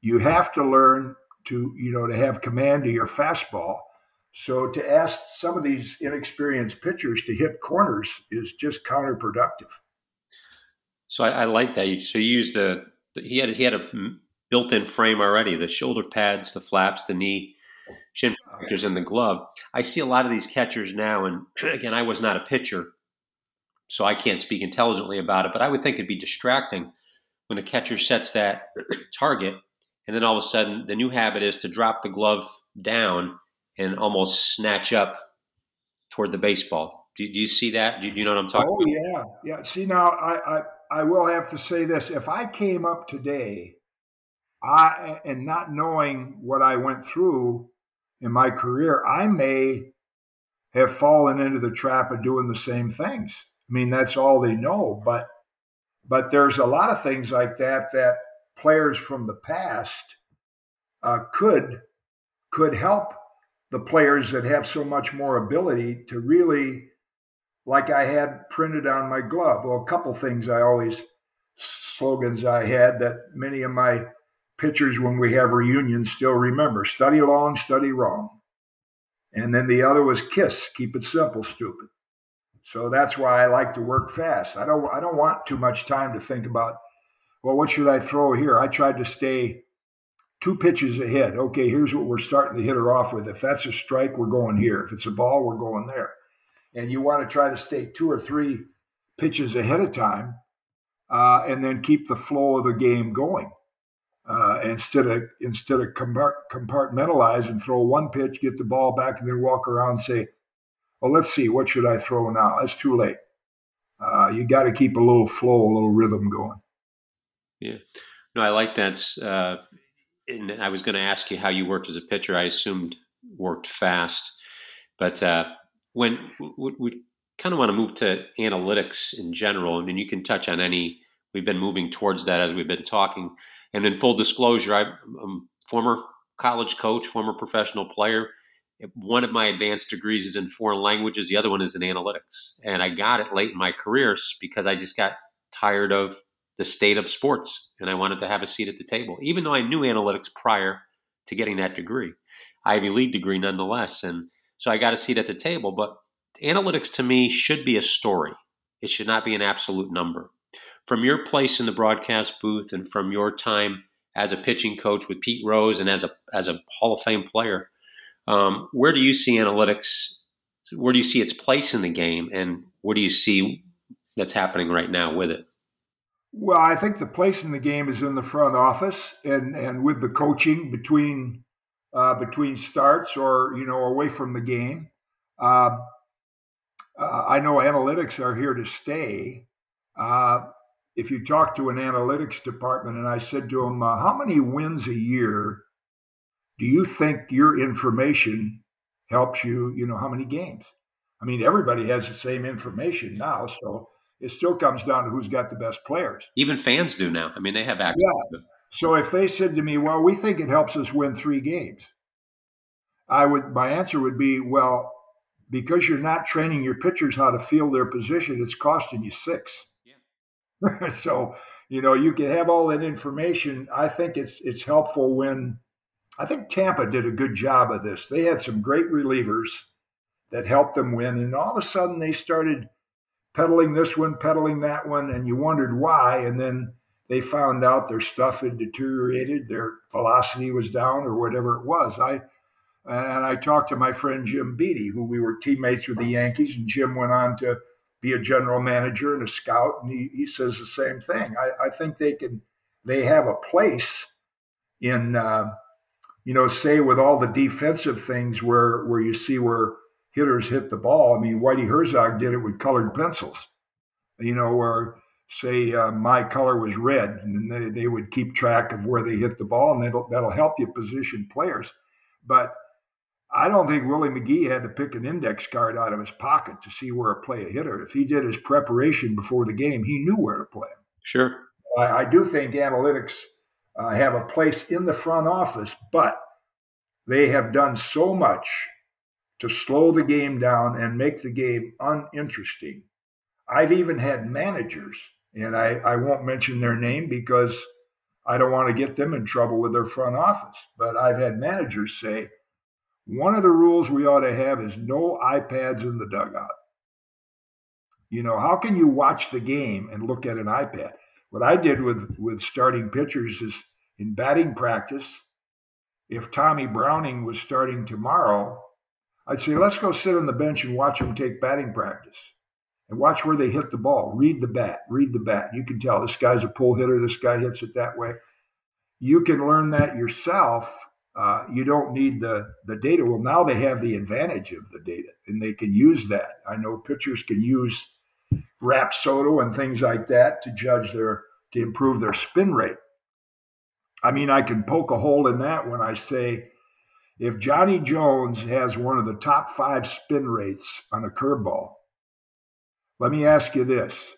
you have to learn to, you know, to have command of your fastball. So to ask some of these inexperienced pitchers to hit corners is just counterproductive. So I, I like that. So you used the, he had he had a built-in frame already: the shoulder pads, the flaps, the knee shin oh, protectors, and the glove. I see a lot of these catchers now, and again, I was not a pitcher, so I can't speak intelligently about it. But I would think it'd be distracting when the catcher sets that target, and then all of a sudden, the new habit is to drop the glove down and almost snatch up toward the baseball. Do, do you see that? Do, do, you know what I'm talking oh, about? Oh yeah, yeah. See now, I, I I will have to say this: if I came up today, I and not knowing what I went through in my career, I may have fallen into the trap of doing the same things. I mean, that's all they know. But but there's a lot of things like that that players from the past uh, could could help the players that have so much more ability to really, like I had printed on my glove. Well, a couple things I always slogans I had that many of my pitchers when we have reunions still remember: study long, study wrong. And then the other was kiss, keep it simple, stupid. So that's why I like to work fast. I don't I don't want too much time to think about, well, what should I throw here? I tried to stay two pitches ahead. Okay, here's what we're starting the hitter off with. If that's a strike, we're going here. If it's a ball, we're going there. And you want to try to stay two or three pitches ahead of time, uh, and then keep the flow of the game going. Uh, instead of instead of compartmentalize and throw one pitch, get the ball back, and then walk around and say, well, let's see, what should I throw now? It's too late. Uh, you got to keep a little flow, a little rhythm going. Yeah. No, I like that. Uh, and I was going to ask you how you worked as a pitcher. I assumed worked fast. But uh, when we, we kind of want to move to analytics in general, and you can touch on any, we've been moving towards that as we've been talking. And in full disclosure, I'm a former college coach, former professional player one of my advanced degrees is in foreign languages, the other one is in analytics. And I got it late in my career because I just got tired of the state of sports and I wanted to have a seat at the table, even though I knew analytics prior to getting that degree, Ivy League degree nonetheless. And so I got a seat at the table. But analytics to me should be a story, it should not be an absolute number. From your place in the broadcast booth and from your time as a pitching coach with Pete Rose and as a, as a Hall of Fame player, um, where do you see analytics? Where do you see its place in the game, and what do you see that's happening right now with it? Well, I think the place in the game is in the front office, and and with the coaching between uh, between starts or you know away from the game. Uh, uh, I know analytics are here to stay. Uh, if you talk to an analytics department, and I said to them, uh, "How many wins a year do you think your information helps you, you know, how many games? I mean, everybody has the same information now, so it still comes down to who's got the best players. Even fans do now. I mean, they have access. Yeah. So if they said to me, "Well, we think it helps us win 3 games." I would my answer would be, "Well, because you're not training your pitchers how to feel their position, it's costing you 6." Yeah. so, you know, you can have all that information. I think it's it's helpful when I think Tampa did a good job of this. They had some great relievers that helped them win, and all of a sudden they started peddling this one, peddling that one, and you wondered why. And then they found out their stuff had deteriorated, their velocity was down, or whatever it was. I and I talked to my friend Jim Beattie, who we were teammates with the Yankees, and Jim went on to be a general manager and a scout, and he, he says the same thing. I, I think they can they have a place in uh, you know, say with all the defensive things where where you see where hitters hit the ball. I mean, Whitey Herzog did it with colored pencils. You know, where say uh, my color was red, and they, they would keep track of where they hit the ball, and that'll that'll help you position players. But I don't think Willie McGee had to pick an index card out of his pocket to see where to play a hitter. If he did his preparation before the game, he knew where to play him. Sure. I, I do think analytics uh, have a place in the front office, but they have done so much to slow the game down and make the game uninteresting. I've even had managers, and I, I won't mention their name because I don't want to get them in trouble with their front office, but I've had managers say, one of the rules we ought to have is no iPads in the dugout. You know, how can you watch the game and look at an iPad? What I did with, with starting pitchers is in batting practice, if Tommy Browning was starting tomorrow, I'd say, let's go sit on the bench and watch him take batting practice and watch where they hit the ball. Read the bat, read the bat. You can tell this guy's a pull hitter, this guy hits it that way. You can learn that yourself. Uh, you don't need the, the data. Well, now they have the advantage of the data and they can use that. I know pitchers can use Rapsodo and things like that to judge their, to improve their spin rate. I mean, I can poke a hole in that when I say if Johnny Jones has one of the top five spin rates on a curveball, let me ask you this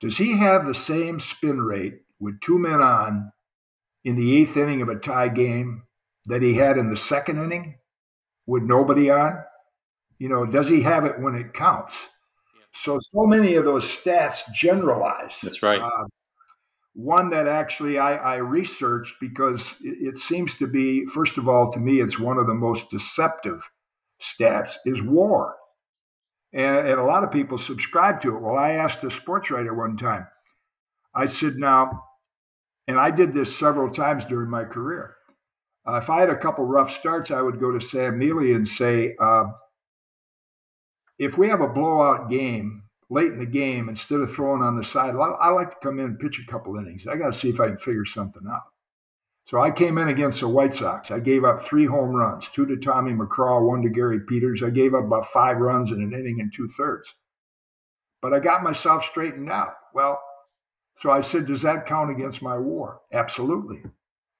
Does he have the same spin rate with two men on in the eighth inning of a tie game that he had in the second inning with nobody on? You know, does he have it when it counts? So, so many of those stats generalize. That's right. Uh, one that actually I, I researched because it, it, seems to be, first of all, to me, it's one of the most deceptive stats is war. And, and a lot of people subscribe to it. Well, I asked a sports writer one time, I said, now, and I did this several times during my career. Uh, if I had a couple rough starts, I would go to Sam Mele and say, uh, if we have a blowout game late in the game, instead of throwing on the side, I like to come in and pitch a couple innings. I got to see if I can figure something out. So I came in against the White Sox. I gave up three home runs, two to Tommy McCraw, one to Gary Peters. I gave up about five runs in an inning and two thirds. But I got myself straightened out. Well, so I said, does that count against my war? Absolutely.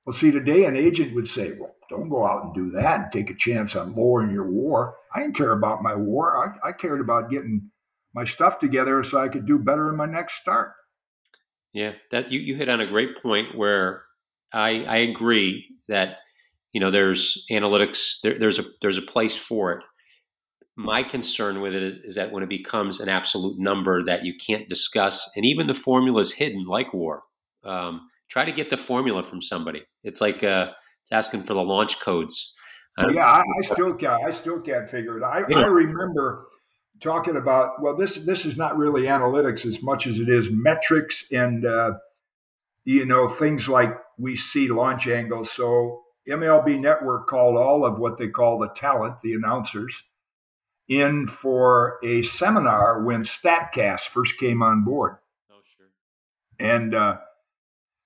Well, see, today an agent would say, well, don't go out and do that and take a chance on lowering your war. I didn't care about my war. I, I cared about getting my stuff together so I could do better in my next start. Yeah, that you, you hit on a great point where I, I agree that you know there's analytics there, there's a there's a place for it. My concern with it is, is that when it becomes an absolute number that you can't discuss, and even the formula is hidden, like war. Um, try to get the formula from somebody. It's like uh, it's asking for the launch codes. yeah, I, I, still can't. I still can't figure it. I. I remember talking about well this this is not really analytics as much as it is metrics and uh, you know things like we see launch angles. So mlb network called all of what they call the talent the announcers in for a seminar when statcast first came on board. Oh sure. And uh,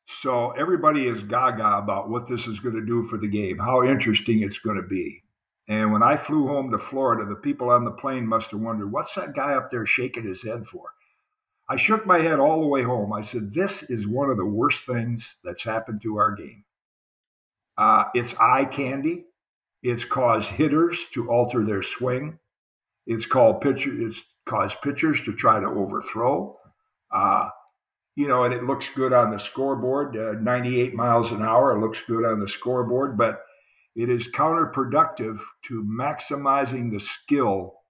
so everybody is gaga about what this is going to do for the game how interesting it's going to be. And when I flew home to Florida, the people on the plane must have wondered, what's that guy up there shaking his head for? I shook my head all the way home. I said, This is one of the worst things that's happened to our game. Uh, it's eye candy. It's caused hitters to alter their swing. It's called pitcher. It's caused pitchers to try to overthrow. Uh, you know, and it looks good on the scoreboard, uh, 98 miles an hour. It looks good on the scoreboard, but it is counterproductive to maximizing the skill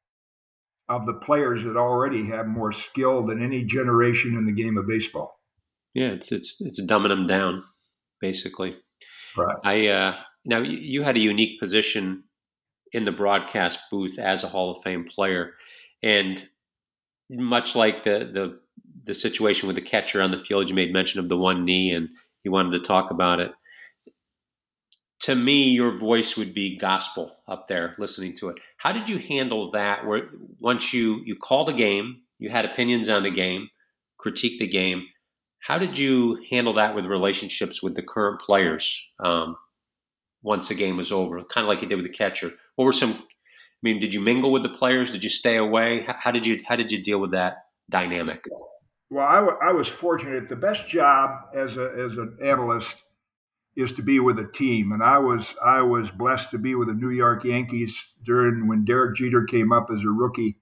of the players that already have more skill than any generation in the game of baseball. Yeah, it's it's it's dumbing them down, basically. Right. I uh, now you had a unique position in the broadcast booth as a Hall of Fame player, and much like the the the situation with the catcher on the field, you made mention of the one knee, and you wanted to talk about it to me, your voice would be gospel up there listening to it. How did you handle that? Where once you you called a game, you had opinions on the game, critique the game. How did you handle that with relationships with the current players um, once the game was over? Kind of like you did with the catcher. What were some? I mean, did you mingle with the players? Did you stay away? How, did you how did you deal with that dynamic? Well, I, w- I was fortunate. The best job as a as an analyst is to be with a team. And I was I was blessed to be with the New York Yankees during when Derek Jeter came up as a rookie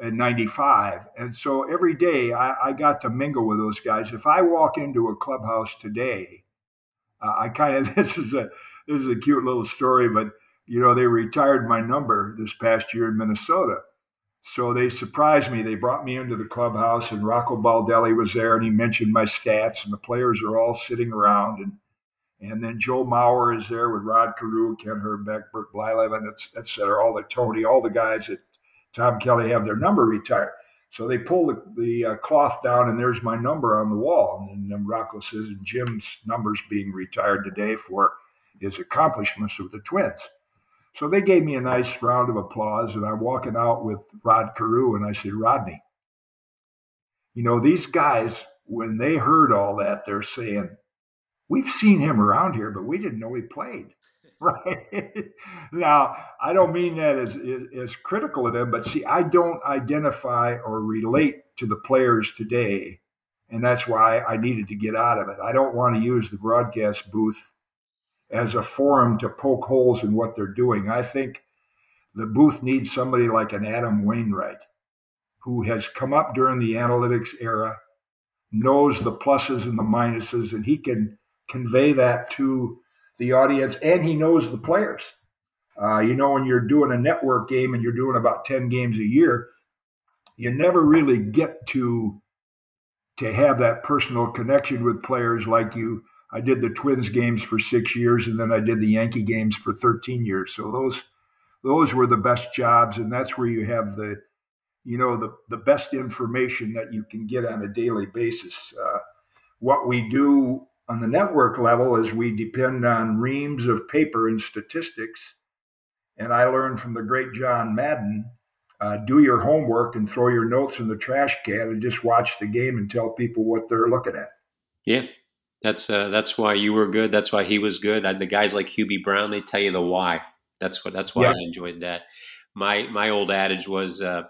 in 95. And so every day I, I, got to mingle with those guys. If I walk into a clubhouse today, uh, I kind of, this is a, this is a cute little story, but you know, they retired my number this past year in Minnesota. So they surprised me. They brought me into the clubhouse, and Rocco Baldelli was there, and he mentioned my stats, and the players are all sitting around, and and then Joe Mauer is there with Rod Carew, Kent Hrbek, Bert Blyleven, et, et cetera, all the Tony, all the guys that Tom Kelly have their number retired. So they pull the, the uh, cloth down, and there's my number on the wall. And then Rocco says, and Jim's number's being retired today for his accomplishments with the Twins. So they gave me a nice round of applause, and I'm walking out with Rod Carew, and I said, Rodney, you know, these guys, when they heard all that, they're saying, We've seen him around here, but we didn't know he played. Right now, I don't mean that as as critical of him, but see, I don't identify or relate to the players today, and that's why I needed to get out of it. I don't want to use the broadcast booth as a forum to poke holes in what they're doing. I think the booth needs somebody like an Adam Wainwright, who has come up during the analytics era, knows the pluses and the minuses, and he can convey that to the audience, and he knows the players. Uh, you know, when you're doing a network game and you're doing about 10 games a year, you never really get to to have that personal connection with players like you I did the Twins games for six years, and then I did the Yankee games for 13 years. So those those were the best jobs, and that's where you have the you know the the best information that you can get on a daily basis. Uh, what we do on the network level is we depend on reams of paper and statistics. And I learned from the great John Madden uh, do your homework and throw your notes in the trash can and just watch the game and tell people what they're looking at. Yeah, that's uh, that's why you were good. That's why he was good. I, the guys like Hubie Brown, they tell you the why. That's what. That's why yeah. I enjoyed that. My my old adage was, uh,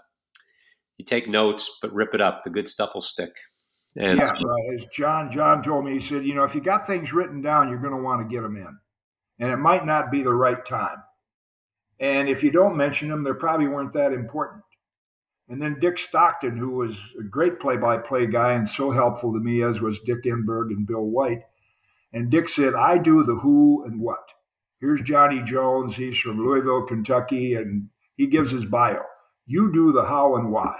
you take notes, but rip it up. The good stuff will stick. And, yeah, right. As John John told me, he said, you know, if you got things written down, you're going to want to get them in, and it might not be the right time. And if you don't mention them, they probably weren't that important. And then Dick Stockton, who was a great play by play guy and so helpful to me, as was Dick Enberg and Bill White. And Dick said, I do the who and what. Here's Johnny Jones. He's from Louisville, Kentucky, and he gives his bio. You do the how and why.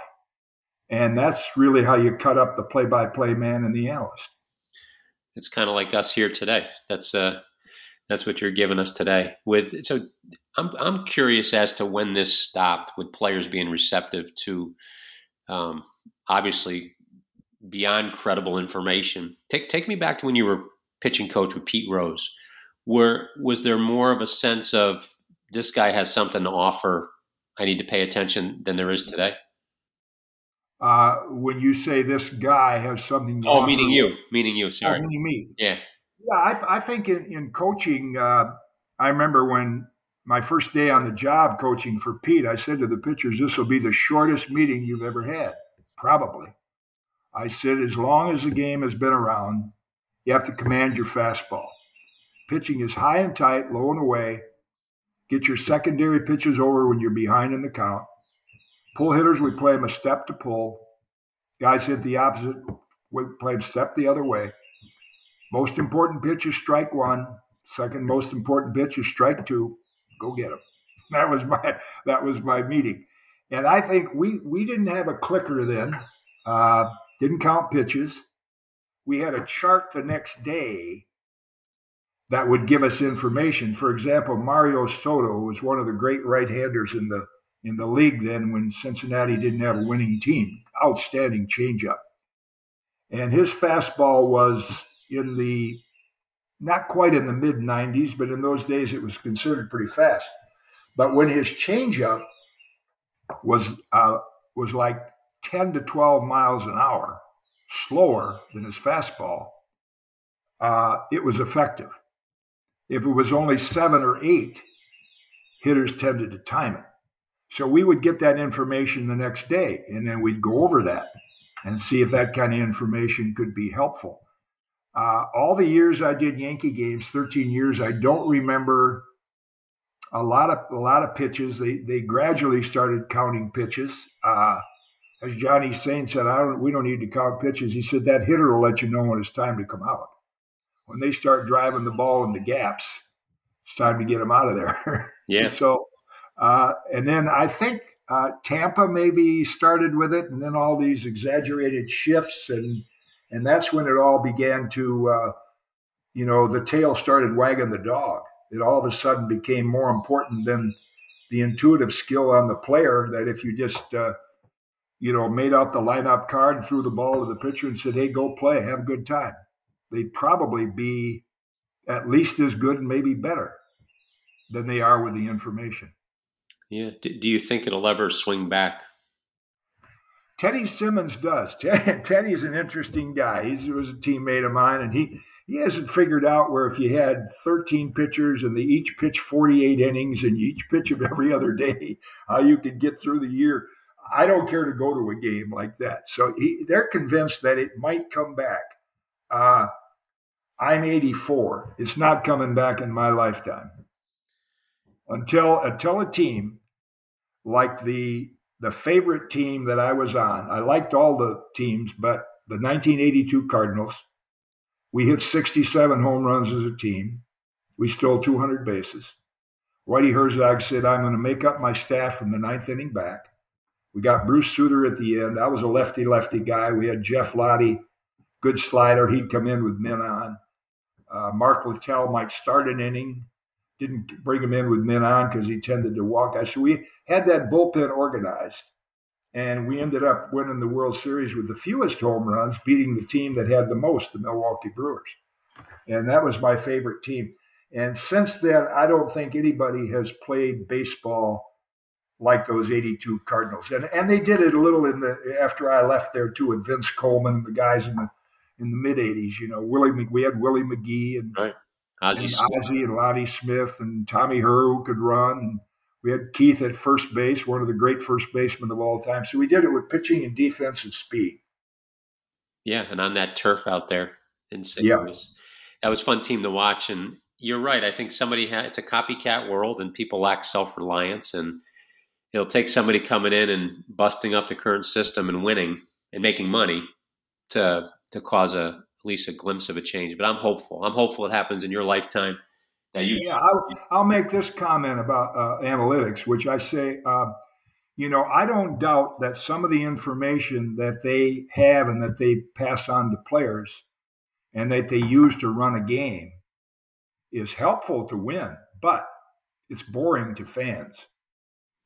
And that's really how you cut up the play by play man and the analyst. It's kind of like us here today. That's uh, that's what you're giving us today. With so, I'm I'm curious as to when this stopped with players being receptive to, um, obviously, beyond credible information. Take take me back to when you were pitching coach with Pete Rose. Where was there more of a sense of this guy has something to offer? I need to pay attention than there is today. Uh, when you say this guy has something. oh, offer, meaning you, meaning you. Sorry, oh, meaning me. Yeah. Yeah, I, I think in, in coaching, uh, I remember when my first day on the job coaching for Pete, I said to the pitchers, This will be the shortest meeting you've ever had, probably. I said, As long as the game has been around, you have to command your fastball. Pitching is high and tight, low and away. Get your secondary pitches over when you're behind in the count. Pull hitters, we play them a step to pull. Guys hit the opposite, we play them step the other way. Most important pitch is strike one. Second most important pitch is strike two. Go get them. That was my that was my meeting, and I think we we didn't have a clicker then. Uh, didn't count pitches. We had a chart the next day that would give us information. For example, Mario Soto was one of the great right-handers in the in the league then when Cincinnati didn't have a winning team. Outstanding changeup. And his fastball was in the not quite in the mid 90s, but in those days it was considered pretty fast. But when his changeup was uh, was like 10 to 12 miles an hour slower than his fastball, uh, it was effective. If it was only seven or eight, hitters tended to time it. So we would get that information the next day, and then we'd go over that and see if that kind of information could be helpful. Uh, all the years I did Yankee games, 13 years, I don't remember a lot of a lot of pitches. They they gradually started counting pitches. Uh, as Johnny Sain said, I don't, we don't need to count pitches. He said that hitter will let you know when it's time to come out. When they start driving the ball in the gaps, it's time to get them out of there. Yeah. so, uh, and then I think uh, Tampa maybe started with it, and then all these exaggerated shifts, and and that's when it all began to, uh, you know, the tail started wagging the dog. It all of a sudden became more important than the intuitive skill on the player. That if you just uh, you know, made out the lineup card and threw the ball to the pitcher and said, "Hey, go play, have a good time," they'd probably be at least as good and maybe better than they are with the information. Yeah. Do you think it'll ever swing back? Teddy Simmons does. Teddy's an interesting guy. He was a teammate of mine, and he he hasn't figured out where if you had 13 pitchers and they each pitch 48 innings and each pitch them every other day, how you could get through the year. I don't care to go to a game like that. So he, they're convinced that it might come back. Uh, I'm 84. It's not coming back in my lifetime until until a team like the the favorite team that I was on. I liked all the teams, but the 1982 Cardinals. We hit 67 home runs as a team. We stole 200 bases. Whitey Herzog said, "I'm going to make up my staff from the ninth inning back." We got Bruce Sutter at the end. I was a lefty lefty guy. We had Jeff Lahti, good slider. He'd come in with men on. Uh, Mark Littell might start an inning. Didn't bring him in with men on because he tended to walk guys. So we had that bullpen organized. And we ended up winning the World Series with the fewest home runs, beating the team that had the most, the Milwaukee Brewers. And that was my favorite team. And since then, I don't think anybody has played baseball like those 82 Cardinals. And and they did it a little in the after I left there too with Vince Coleman and the guys in the in the mid 80s. You know, Willie we had Willie McGee and, right. Ozzie, and Ozzie and Lonnie Smith and Tommy Herr who could run. We had Keith at first base, one of the great first basemen of all time. So we did it with pitching and defense and speed. Yeah, and on that turf out there in St. Yeah. Louis. That was fun team to watch. And you're right. I think somebody had it's a copycat world and people lack self reliance and it'll take somebody coming in and busting up the current system and winning and making money to to cause a at least a glimpse of a change. But I'm hopeful. I'm hopeful it happens in your lifetime. That you yeah, I'll, I'll make this comment about uh, analytics, which I say, uh, you know, I don't doubt that some of the information that they have and that they pass on to players and that they use to run a game is helpful to win, but it's boring to fans.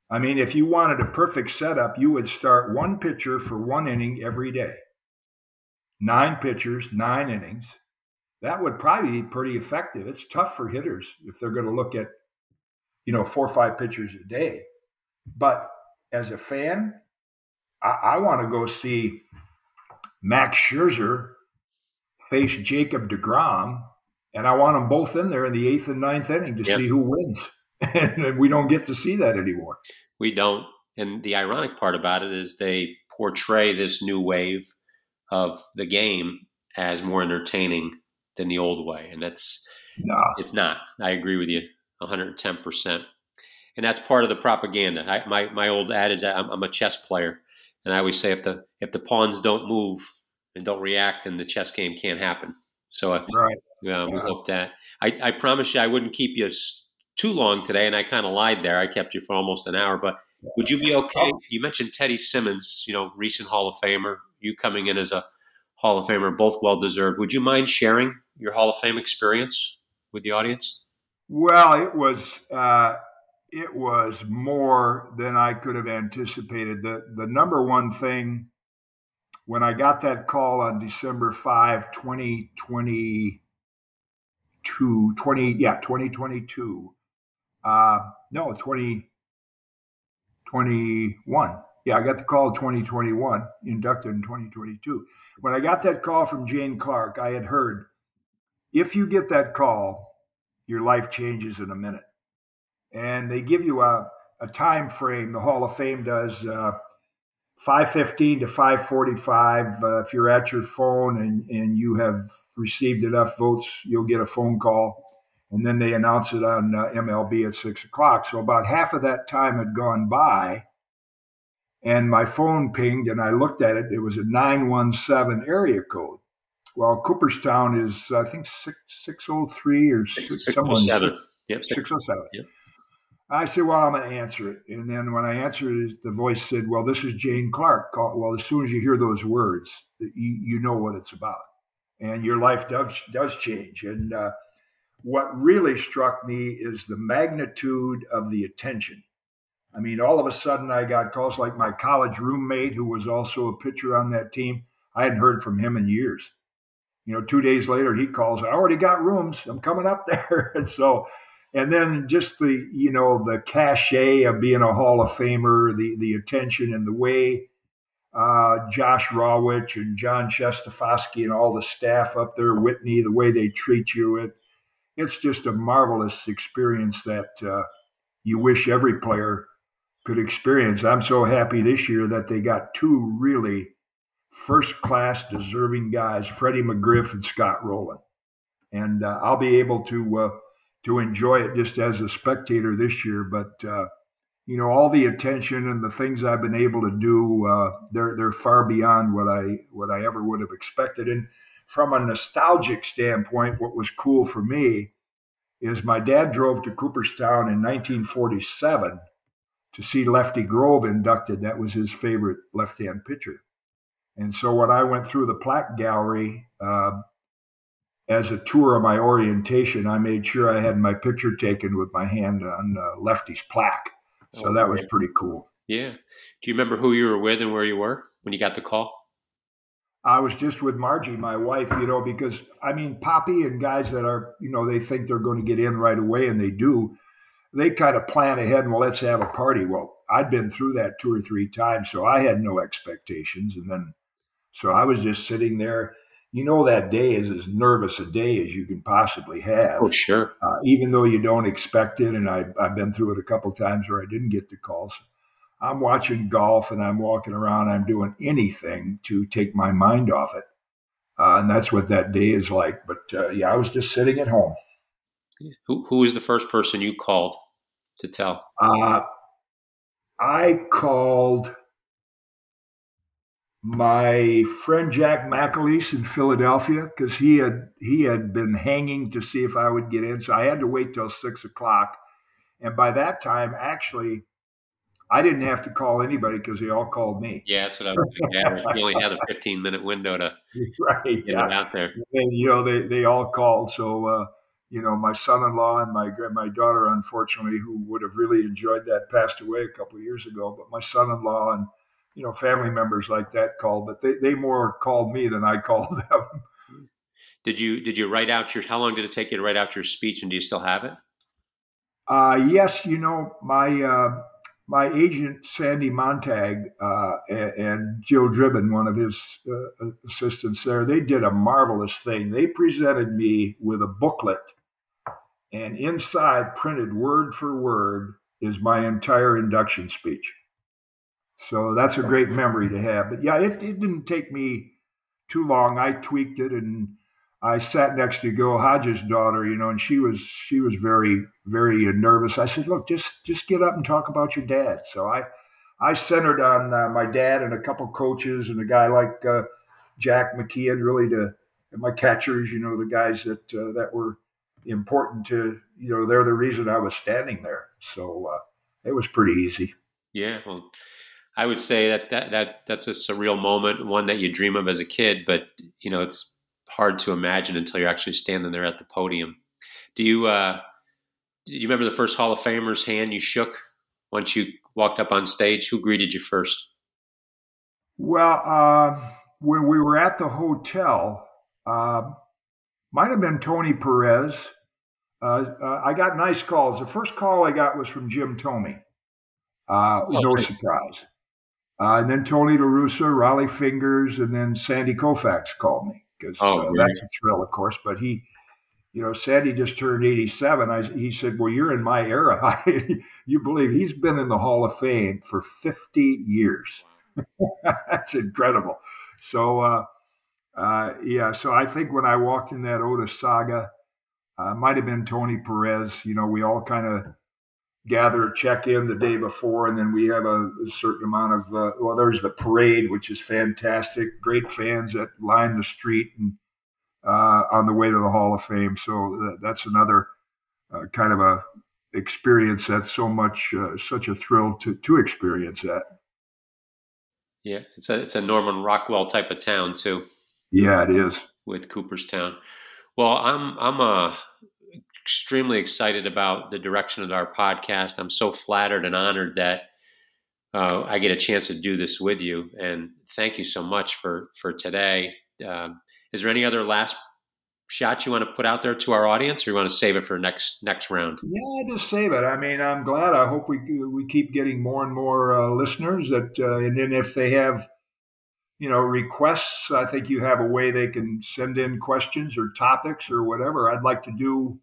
I mean, if you wanted a perfect setup, you would start one pitcher for one inning every day. Nine pitchers, nine innings. That would probably be pretty effective. It's tough for hitters if they're going to look at, you know, four or five pitchers a day. But as a fan, I, I want to go see Max Scherzer face Jacob DeGrom, and I want them both in there in the eighth and ninth inning to yep. see who wins. and we don't get to see that anymore. We don't. And the ironic part about it is they portray this new wave of the game as more entertaining than the old way, and that's no. it's not. I agree with you 110 percent, and that's part of the propaganda. I, my my old adage: I'm, I'm a chess player, and I always say if the if the pawns don't move and don't react, then the chess game can't happen. So, uh, right. yeah. we hope that. I, I promise you, I wouldn't keep you too long today, and I kind of lied there. I kept you for almost an hour, but would you be okay? You mentioned Teddy Simmons, you know, recent Hall of Famer. You coming in as a Hall of Famer, both well deserved. Would you mind sharing your Hall of Fame experience with the audience? Well, it was uh, it was more than I could have anticipated. The the number one thing when I got that call on December 5, 2022, 20, yeah, 2022, uh, no, 2021. Yeah, I got the call 2021, inducted in 2022. When I got that call from Jane Clark, I had heard if you get that call, your life changes in a minute. And they give you a, a time frame, the Hall of Fame does. Uh, 515 to 545 uh, if you're at your phone and, and you have received enough votes you'll get a phone call and then they announce it on uh, MLB at six o'clock. So about half of that time had gone by, and my phone pinged, and I looked at it. It was a 917 area code. Well, Cooperstown is, I think, 6, 603 or 607. Yep, 607. Yep. I said, Well, I'm going to answer it. And then when I answered it, the voice said, Well, this is Jane Clark. Well, as soon as you hear those words, you, you know what it's about. And your life does, does change. And uh, what really struck me is the magnitude of the attention. I mean, all of a sudden, I got calls like my college roommate, who was also a pitcher on that team. I hadn't heard from him in years. You know, two days later, he calls, I already got rooms. I'm coming up there. and so, and then just the, you know, the cachet of being a Hall of Famer, the, the attention and the way uh, Josh Rawitch and Jon Shestakofsky and all the staff up there, Whitney, the way they treat you. It, it's just a marvelous experience that uh, you wish every player could experience. I'm so happy this year that they got two really first class deserving guys, Freddie McGriff and Scott Rolen. And uh, I'll be able to uh, to enjoy it just as a spectator this year. But uh, you know, all the attention and the things I've been able to do, uh, they're they're far beyond what I what I ever would have expected. And from a nostalgic standpoint, what was cool for me is my dad drove to Cooperstown in 1947 to see Lefty Grove inducted. That was his favorite left hand pitcher. And so when I went through the plaque gallery uh, as a tour of my orientation, I made sure I had my picture taken with my hand on uh, Lefty's plaque. So oh, that was pretty cool. Yeah. Do you remember who you were with and where you were when you got the call? I was just with Margie, my wife, you know, because I mean, Papi and guys that are, you know, they think they're going to get in right away and they do. They kind of plan ahead and, well, let's have a party. Well, I'd been through that two or three times, so I had no expectations. And then, so I was just sitting there. You know, that day is as nervous a day as you can possibly have. Oh, sure. Uh, even though you don't expect it. And I, I've been through it a couple times where I didn't get the calls. I'm watching golf and I'm walking around. I'm doing anything to take my mind off it. Uh, and that's what that day is like. But uh, yeah, I was just sitting at home. Who, who was the first person you called to tell? Uh, I called my friend Jack McAleese in Philadelphia because he had he had been hanging to see if I would get in. So I had to wait till six o'clock. And by that time, actually, I didn't have to call anybody because they all called me. Yeah, that's what I was thinking. you only had a 15 minute window to right, get yeah. it out there. And, you know, they, they all called. So, uh, you know, my son-in-law and my my daughter, unfortunately, who would have really enjoyed that, passed away a couple of years ago. But my son-in-law and you know family members like that called, but they they more called me than I called them. Did you did you write out your? How long did it take you to write out your speech, and do you still have it? Uh, yes, you know my. Uh, my agent Sandy Montag uh, and, and Joe Dribbin, one of his uh, assistants there, they did a marvelous thing. They presented me with a booklet, and inside, printed word for word, is my entire induction speech. So that's a great memory to have. But yeah, it, it didn't take me too long. I tweaked it and I sat next to Gil Hodges' daughter, you know, and she was she was very very nervous. I said, "Look, just just get up and talk about your dad." So I I centered on uh, my dad and a couple coaches and a guy like uh, Jack McKeon, really to my catchers, you know, the guys that uh, that were important to you know they're the reason I was standing there. So uh, it was pretty easy. Yeah, well, I would say that, that that that's a surreal moment, one that you dream of as a kid, but you know it's hard to imagine until you're actually standing there at the podium. Do you uh, do you remember the first Hall of Famer's hand you shook once you walked up on stage? Who greeted you first? Well, uh, when we were at the hotel, uh, might have been Tony Perez. Uh, uh, I got nice calls. The first call I got was from Jim Thome. Uh, oh, no great. surprise. and then Tony La Russa, Rollie Fingers, and then Sandy Koufax called me because oh, uh, that's a thrill, of course. But he, you know, Sandy just turned 87. I, he said, Well, you're in my era. you believe he's been in the Hall of Fame for 50 years. that's incredible. So, uh, uh, yeah, so I think when I walked in that Otesaga, uh, might have been Tony Perez. You know, we all kind of, gather, check in the day before, and then we have a, a certain amount of. Uh, well, there's the parade, which is fantastic. Great fans that line the street and uh, on the way to the Hall of Fame. So that, that's another uh, kind of a experience that's so much uh, such a thrill to to experience that. Yeah, it's a it's a Norman Rockwell type of town too. Yeah, it is with Cooperstown. Well, I'm I'm uh, extremely excited about the direction of our podcast. I'm so flattered and honored that uh, I get a chance to do this with you, and thank you so much for for today. Um, is there any other last shot you want to put out there to our audience, or you want to save it for next next round? Yeah, just save it. I mean, I'm glad. I hope we we keep getting more and more uh, listeners. That uh, and then if they have you know requests. I think you have a way they can send in questions or topics or whatever. I'd like to do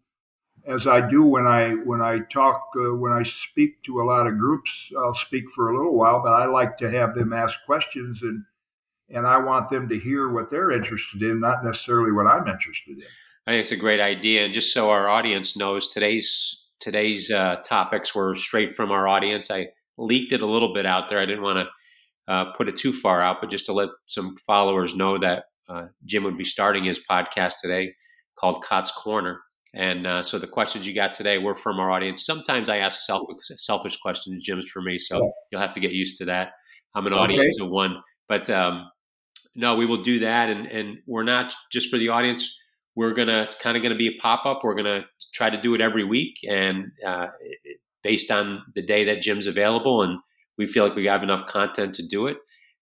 as i do when i when i talk uh, when i speak to a lot of groups i'll speak for a little while but i like to have them ask questions and and i want them to hear what they're interested in not necessarily what i'm interested in. I think it's a great idea. And just so our audience knows today's today's uh, topics were straight from our audience. I leaked it a little bit out there. I didn't want to uh, put it too far out, but just to let some followers know that uh, Jim would be starting his podcast today called Kaat's Korner. And uh, so the questions you got today were from our audience. Sometimes I ask selfish, selfish questions, Jim's for me, so you'll have to get used to that. I'm an okay. audience of one, but um, no, we will do that, and and we're not just for the audience. We're gonna it's kind of gonna be a pop up. We're gonna try to do it every week, and uh, based on the day that Jim's available, and we feel like we have enough content to do it,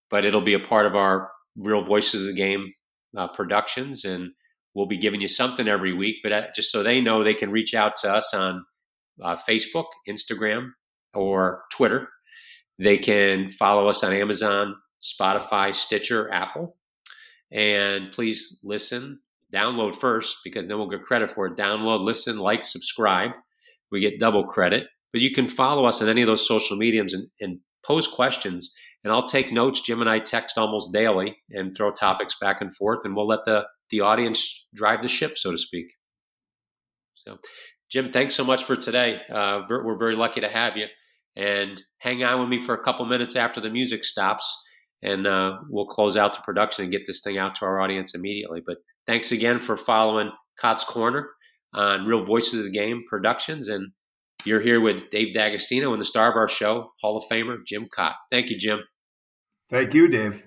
but it'll be a part of our real voices of the game uh, productions, and we'll be giving you something every week. But uh, just so they know, they can reach out to us on uh, Facebook, Instagram, or Twitter. They can follow us on Amazon, Spotify, Stitcher, Apple, and please listen, download first because then we'll get credit for it. Download, listen, like, subscribe. We get double credit. But you can follow us on any of those social mediums and, and pose questions. And I'll take notes. Jim and I text almost daily and throw topics back and forth, and we'll let the, the audience drive the ship, so to speak. So, Jim, thanks so much for today. Uh, we're very lucky to have you. And hang on with me for a couple minutes after the music stops, and uh, we'll close out the production and get this thing out to our audience immediately. But thanks again for following Kaat's Korner on Real Voices of the Game Productions. And you're here with Dave D'Agostino and the star of our show, Hall of Famer Jim Kaat. Thank you, Jim. Thank you, Dave.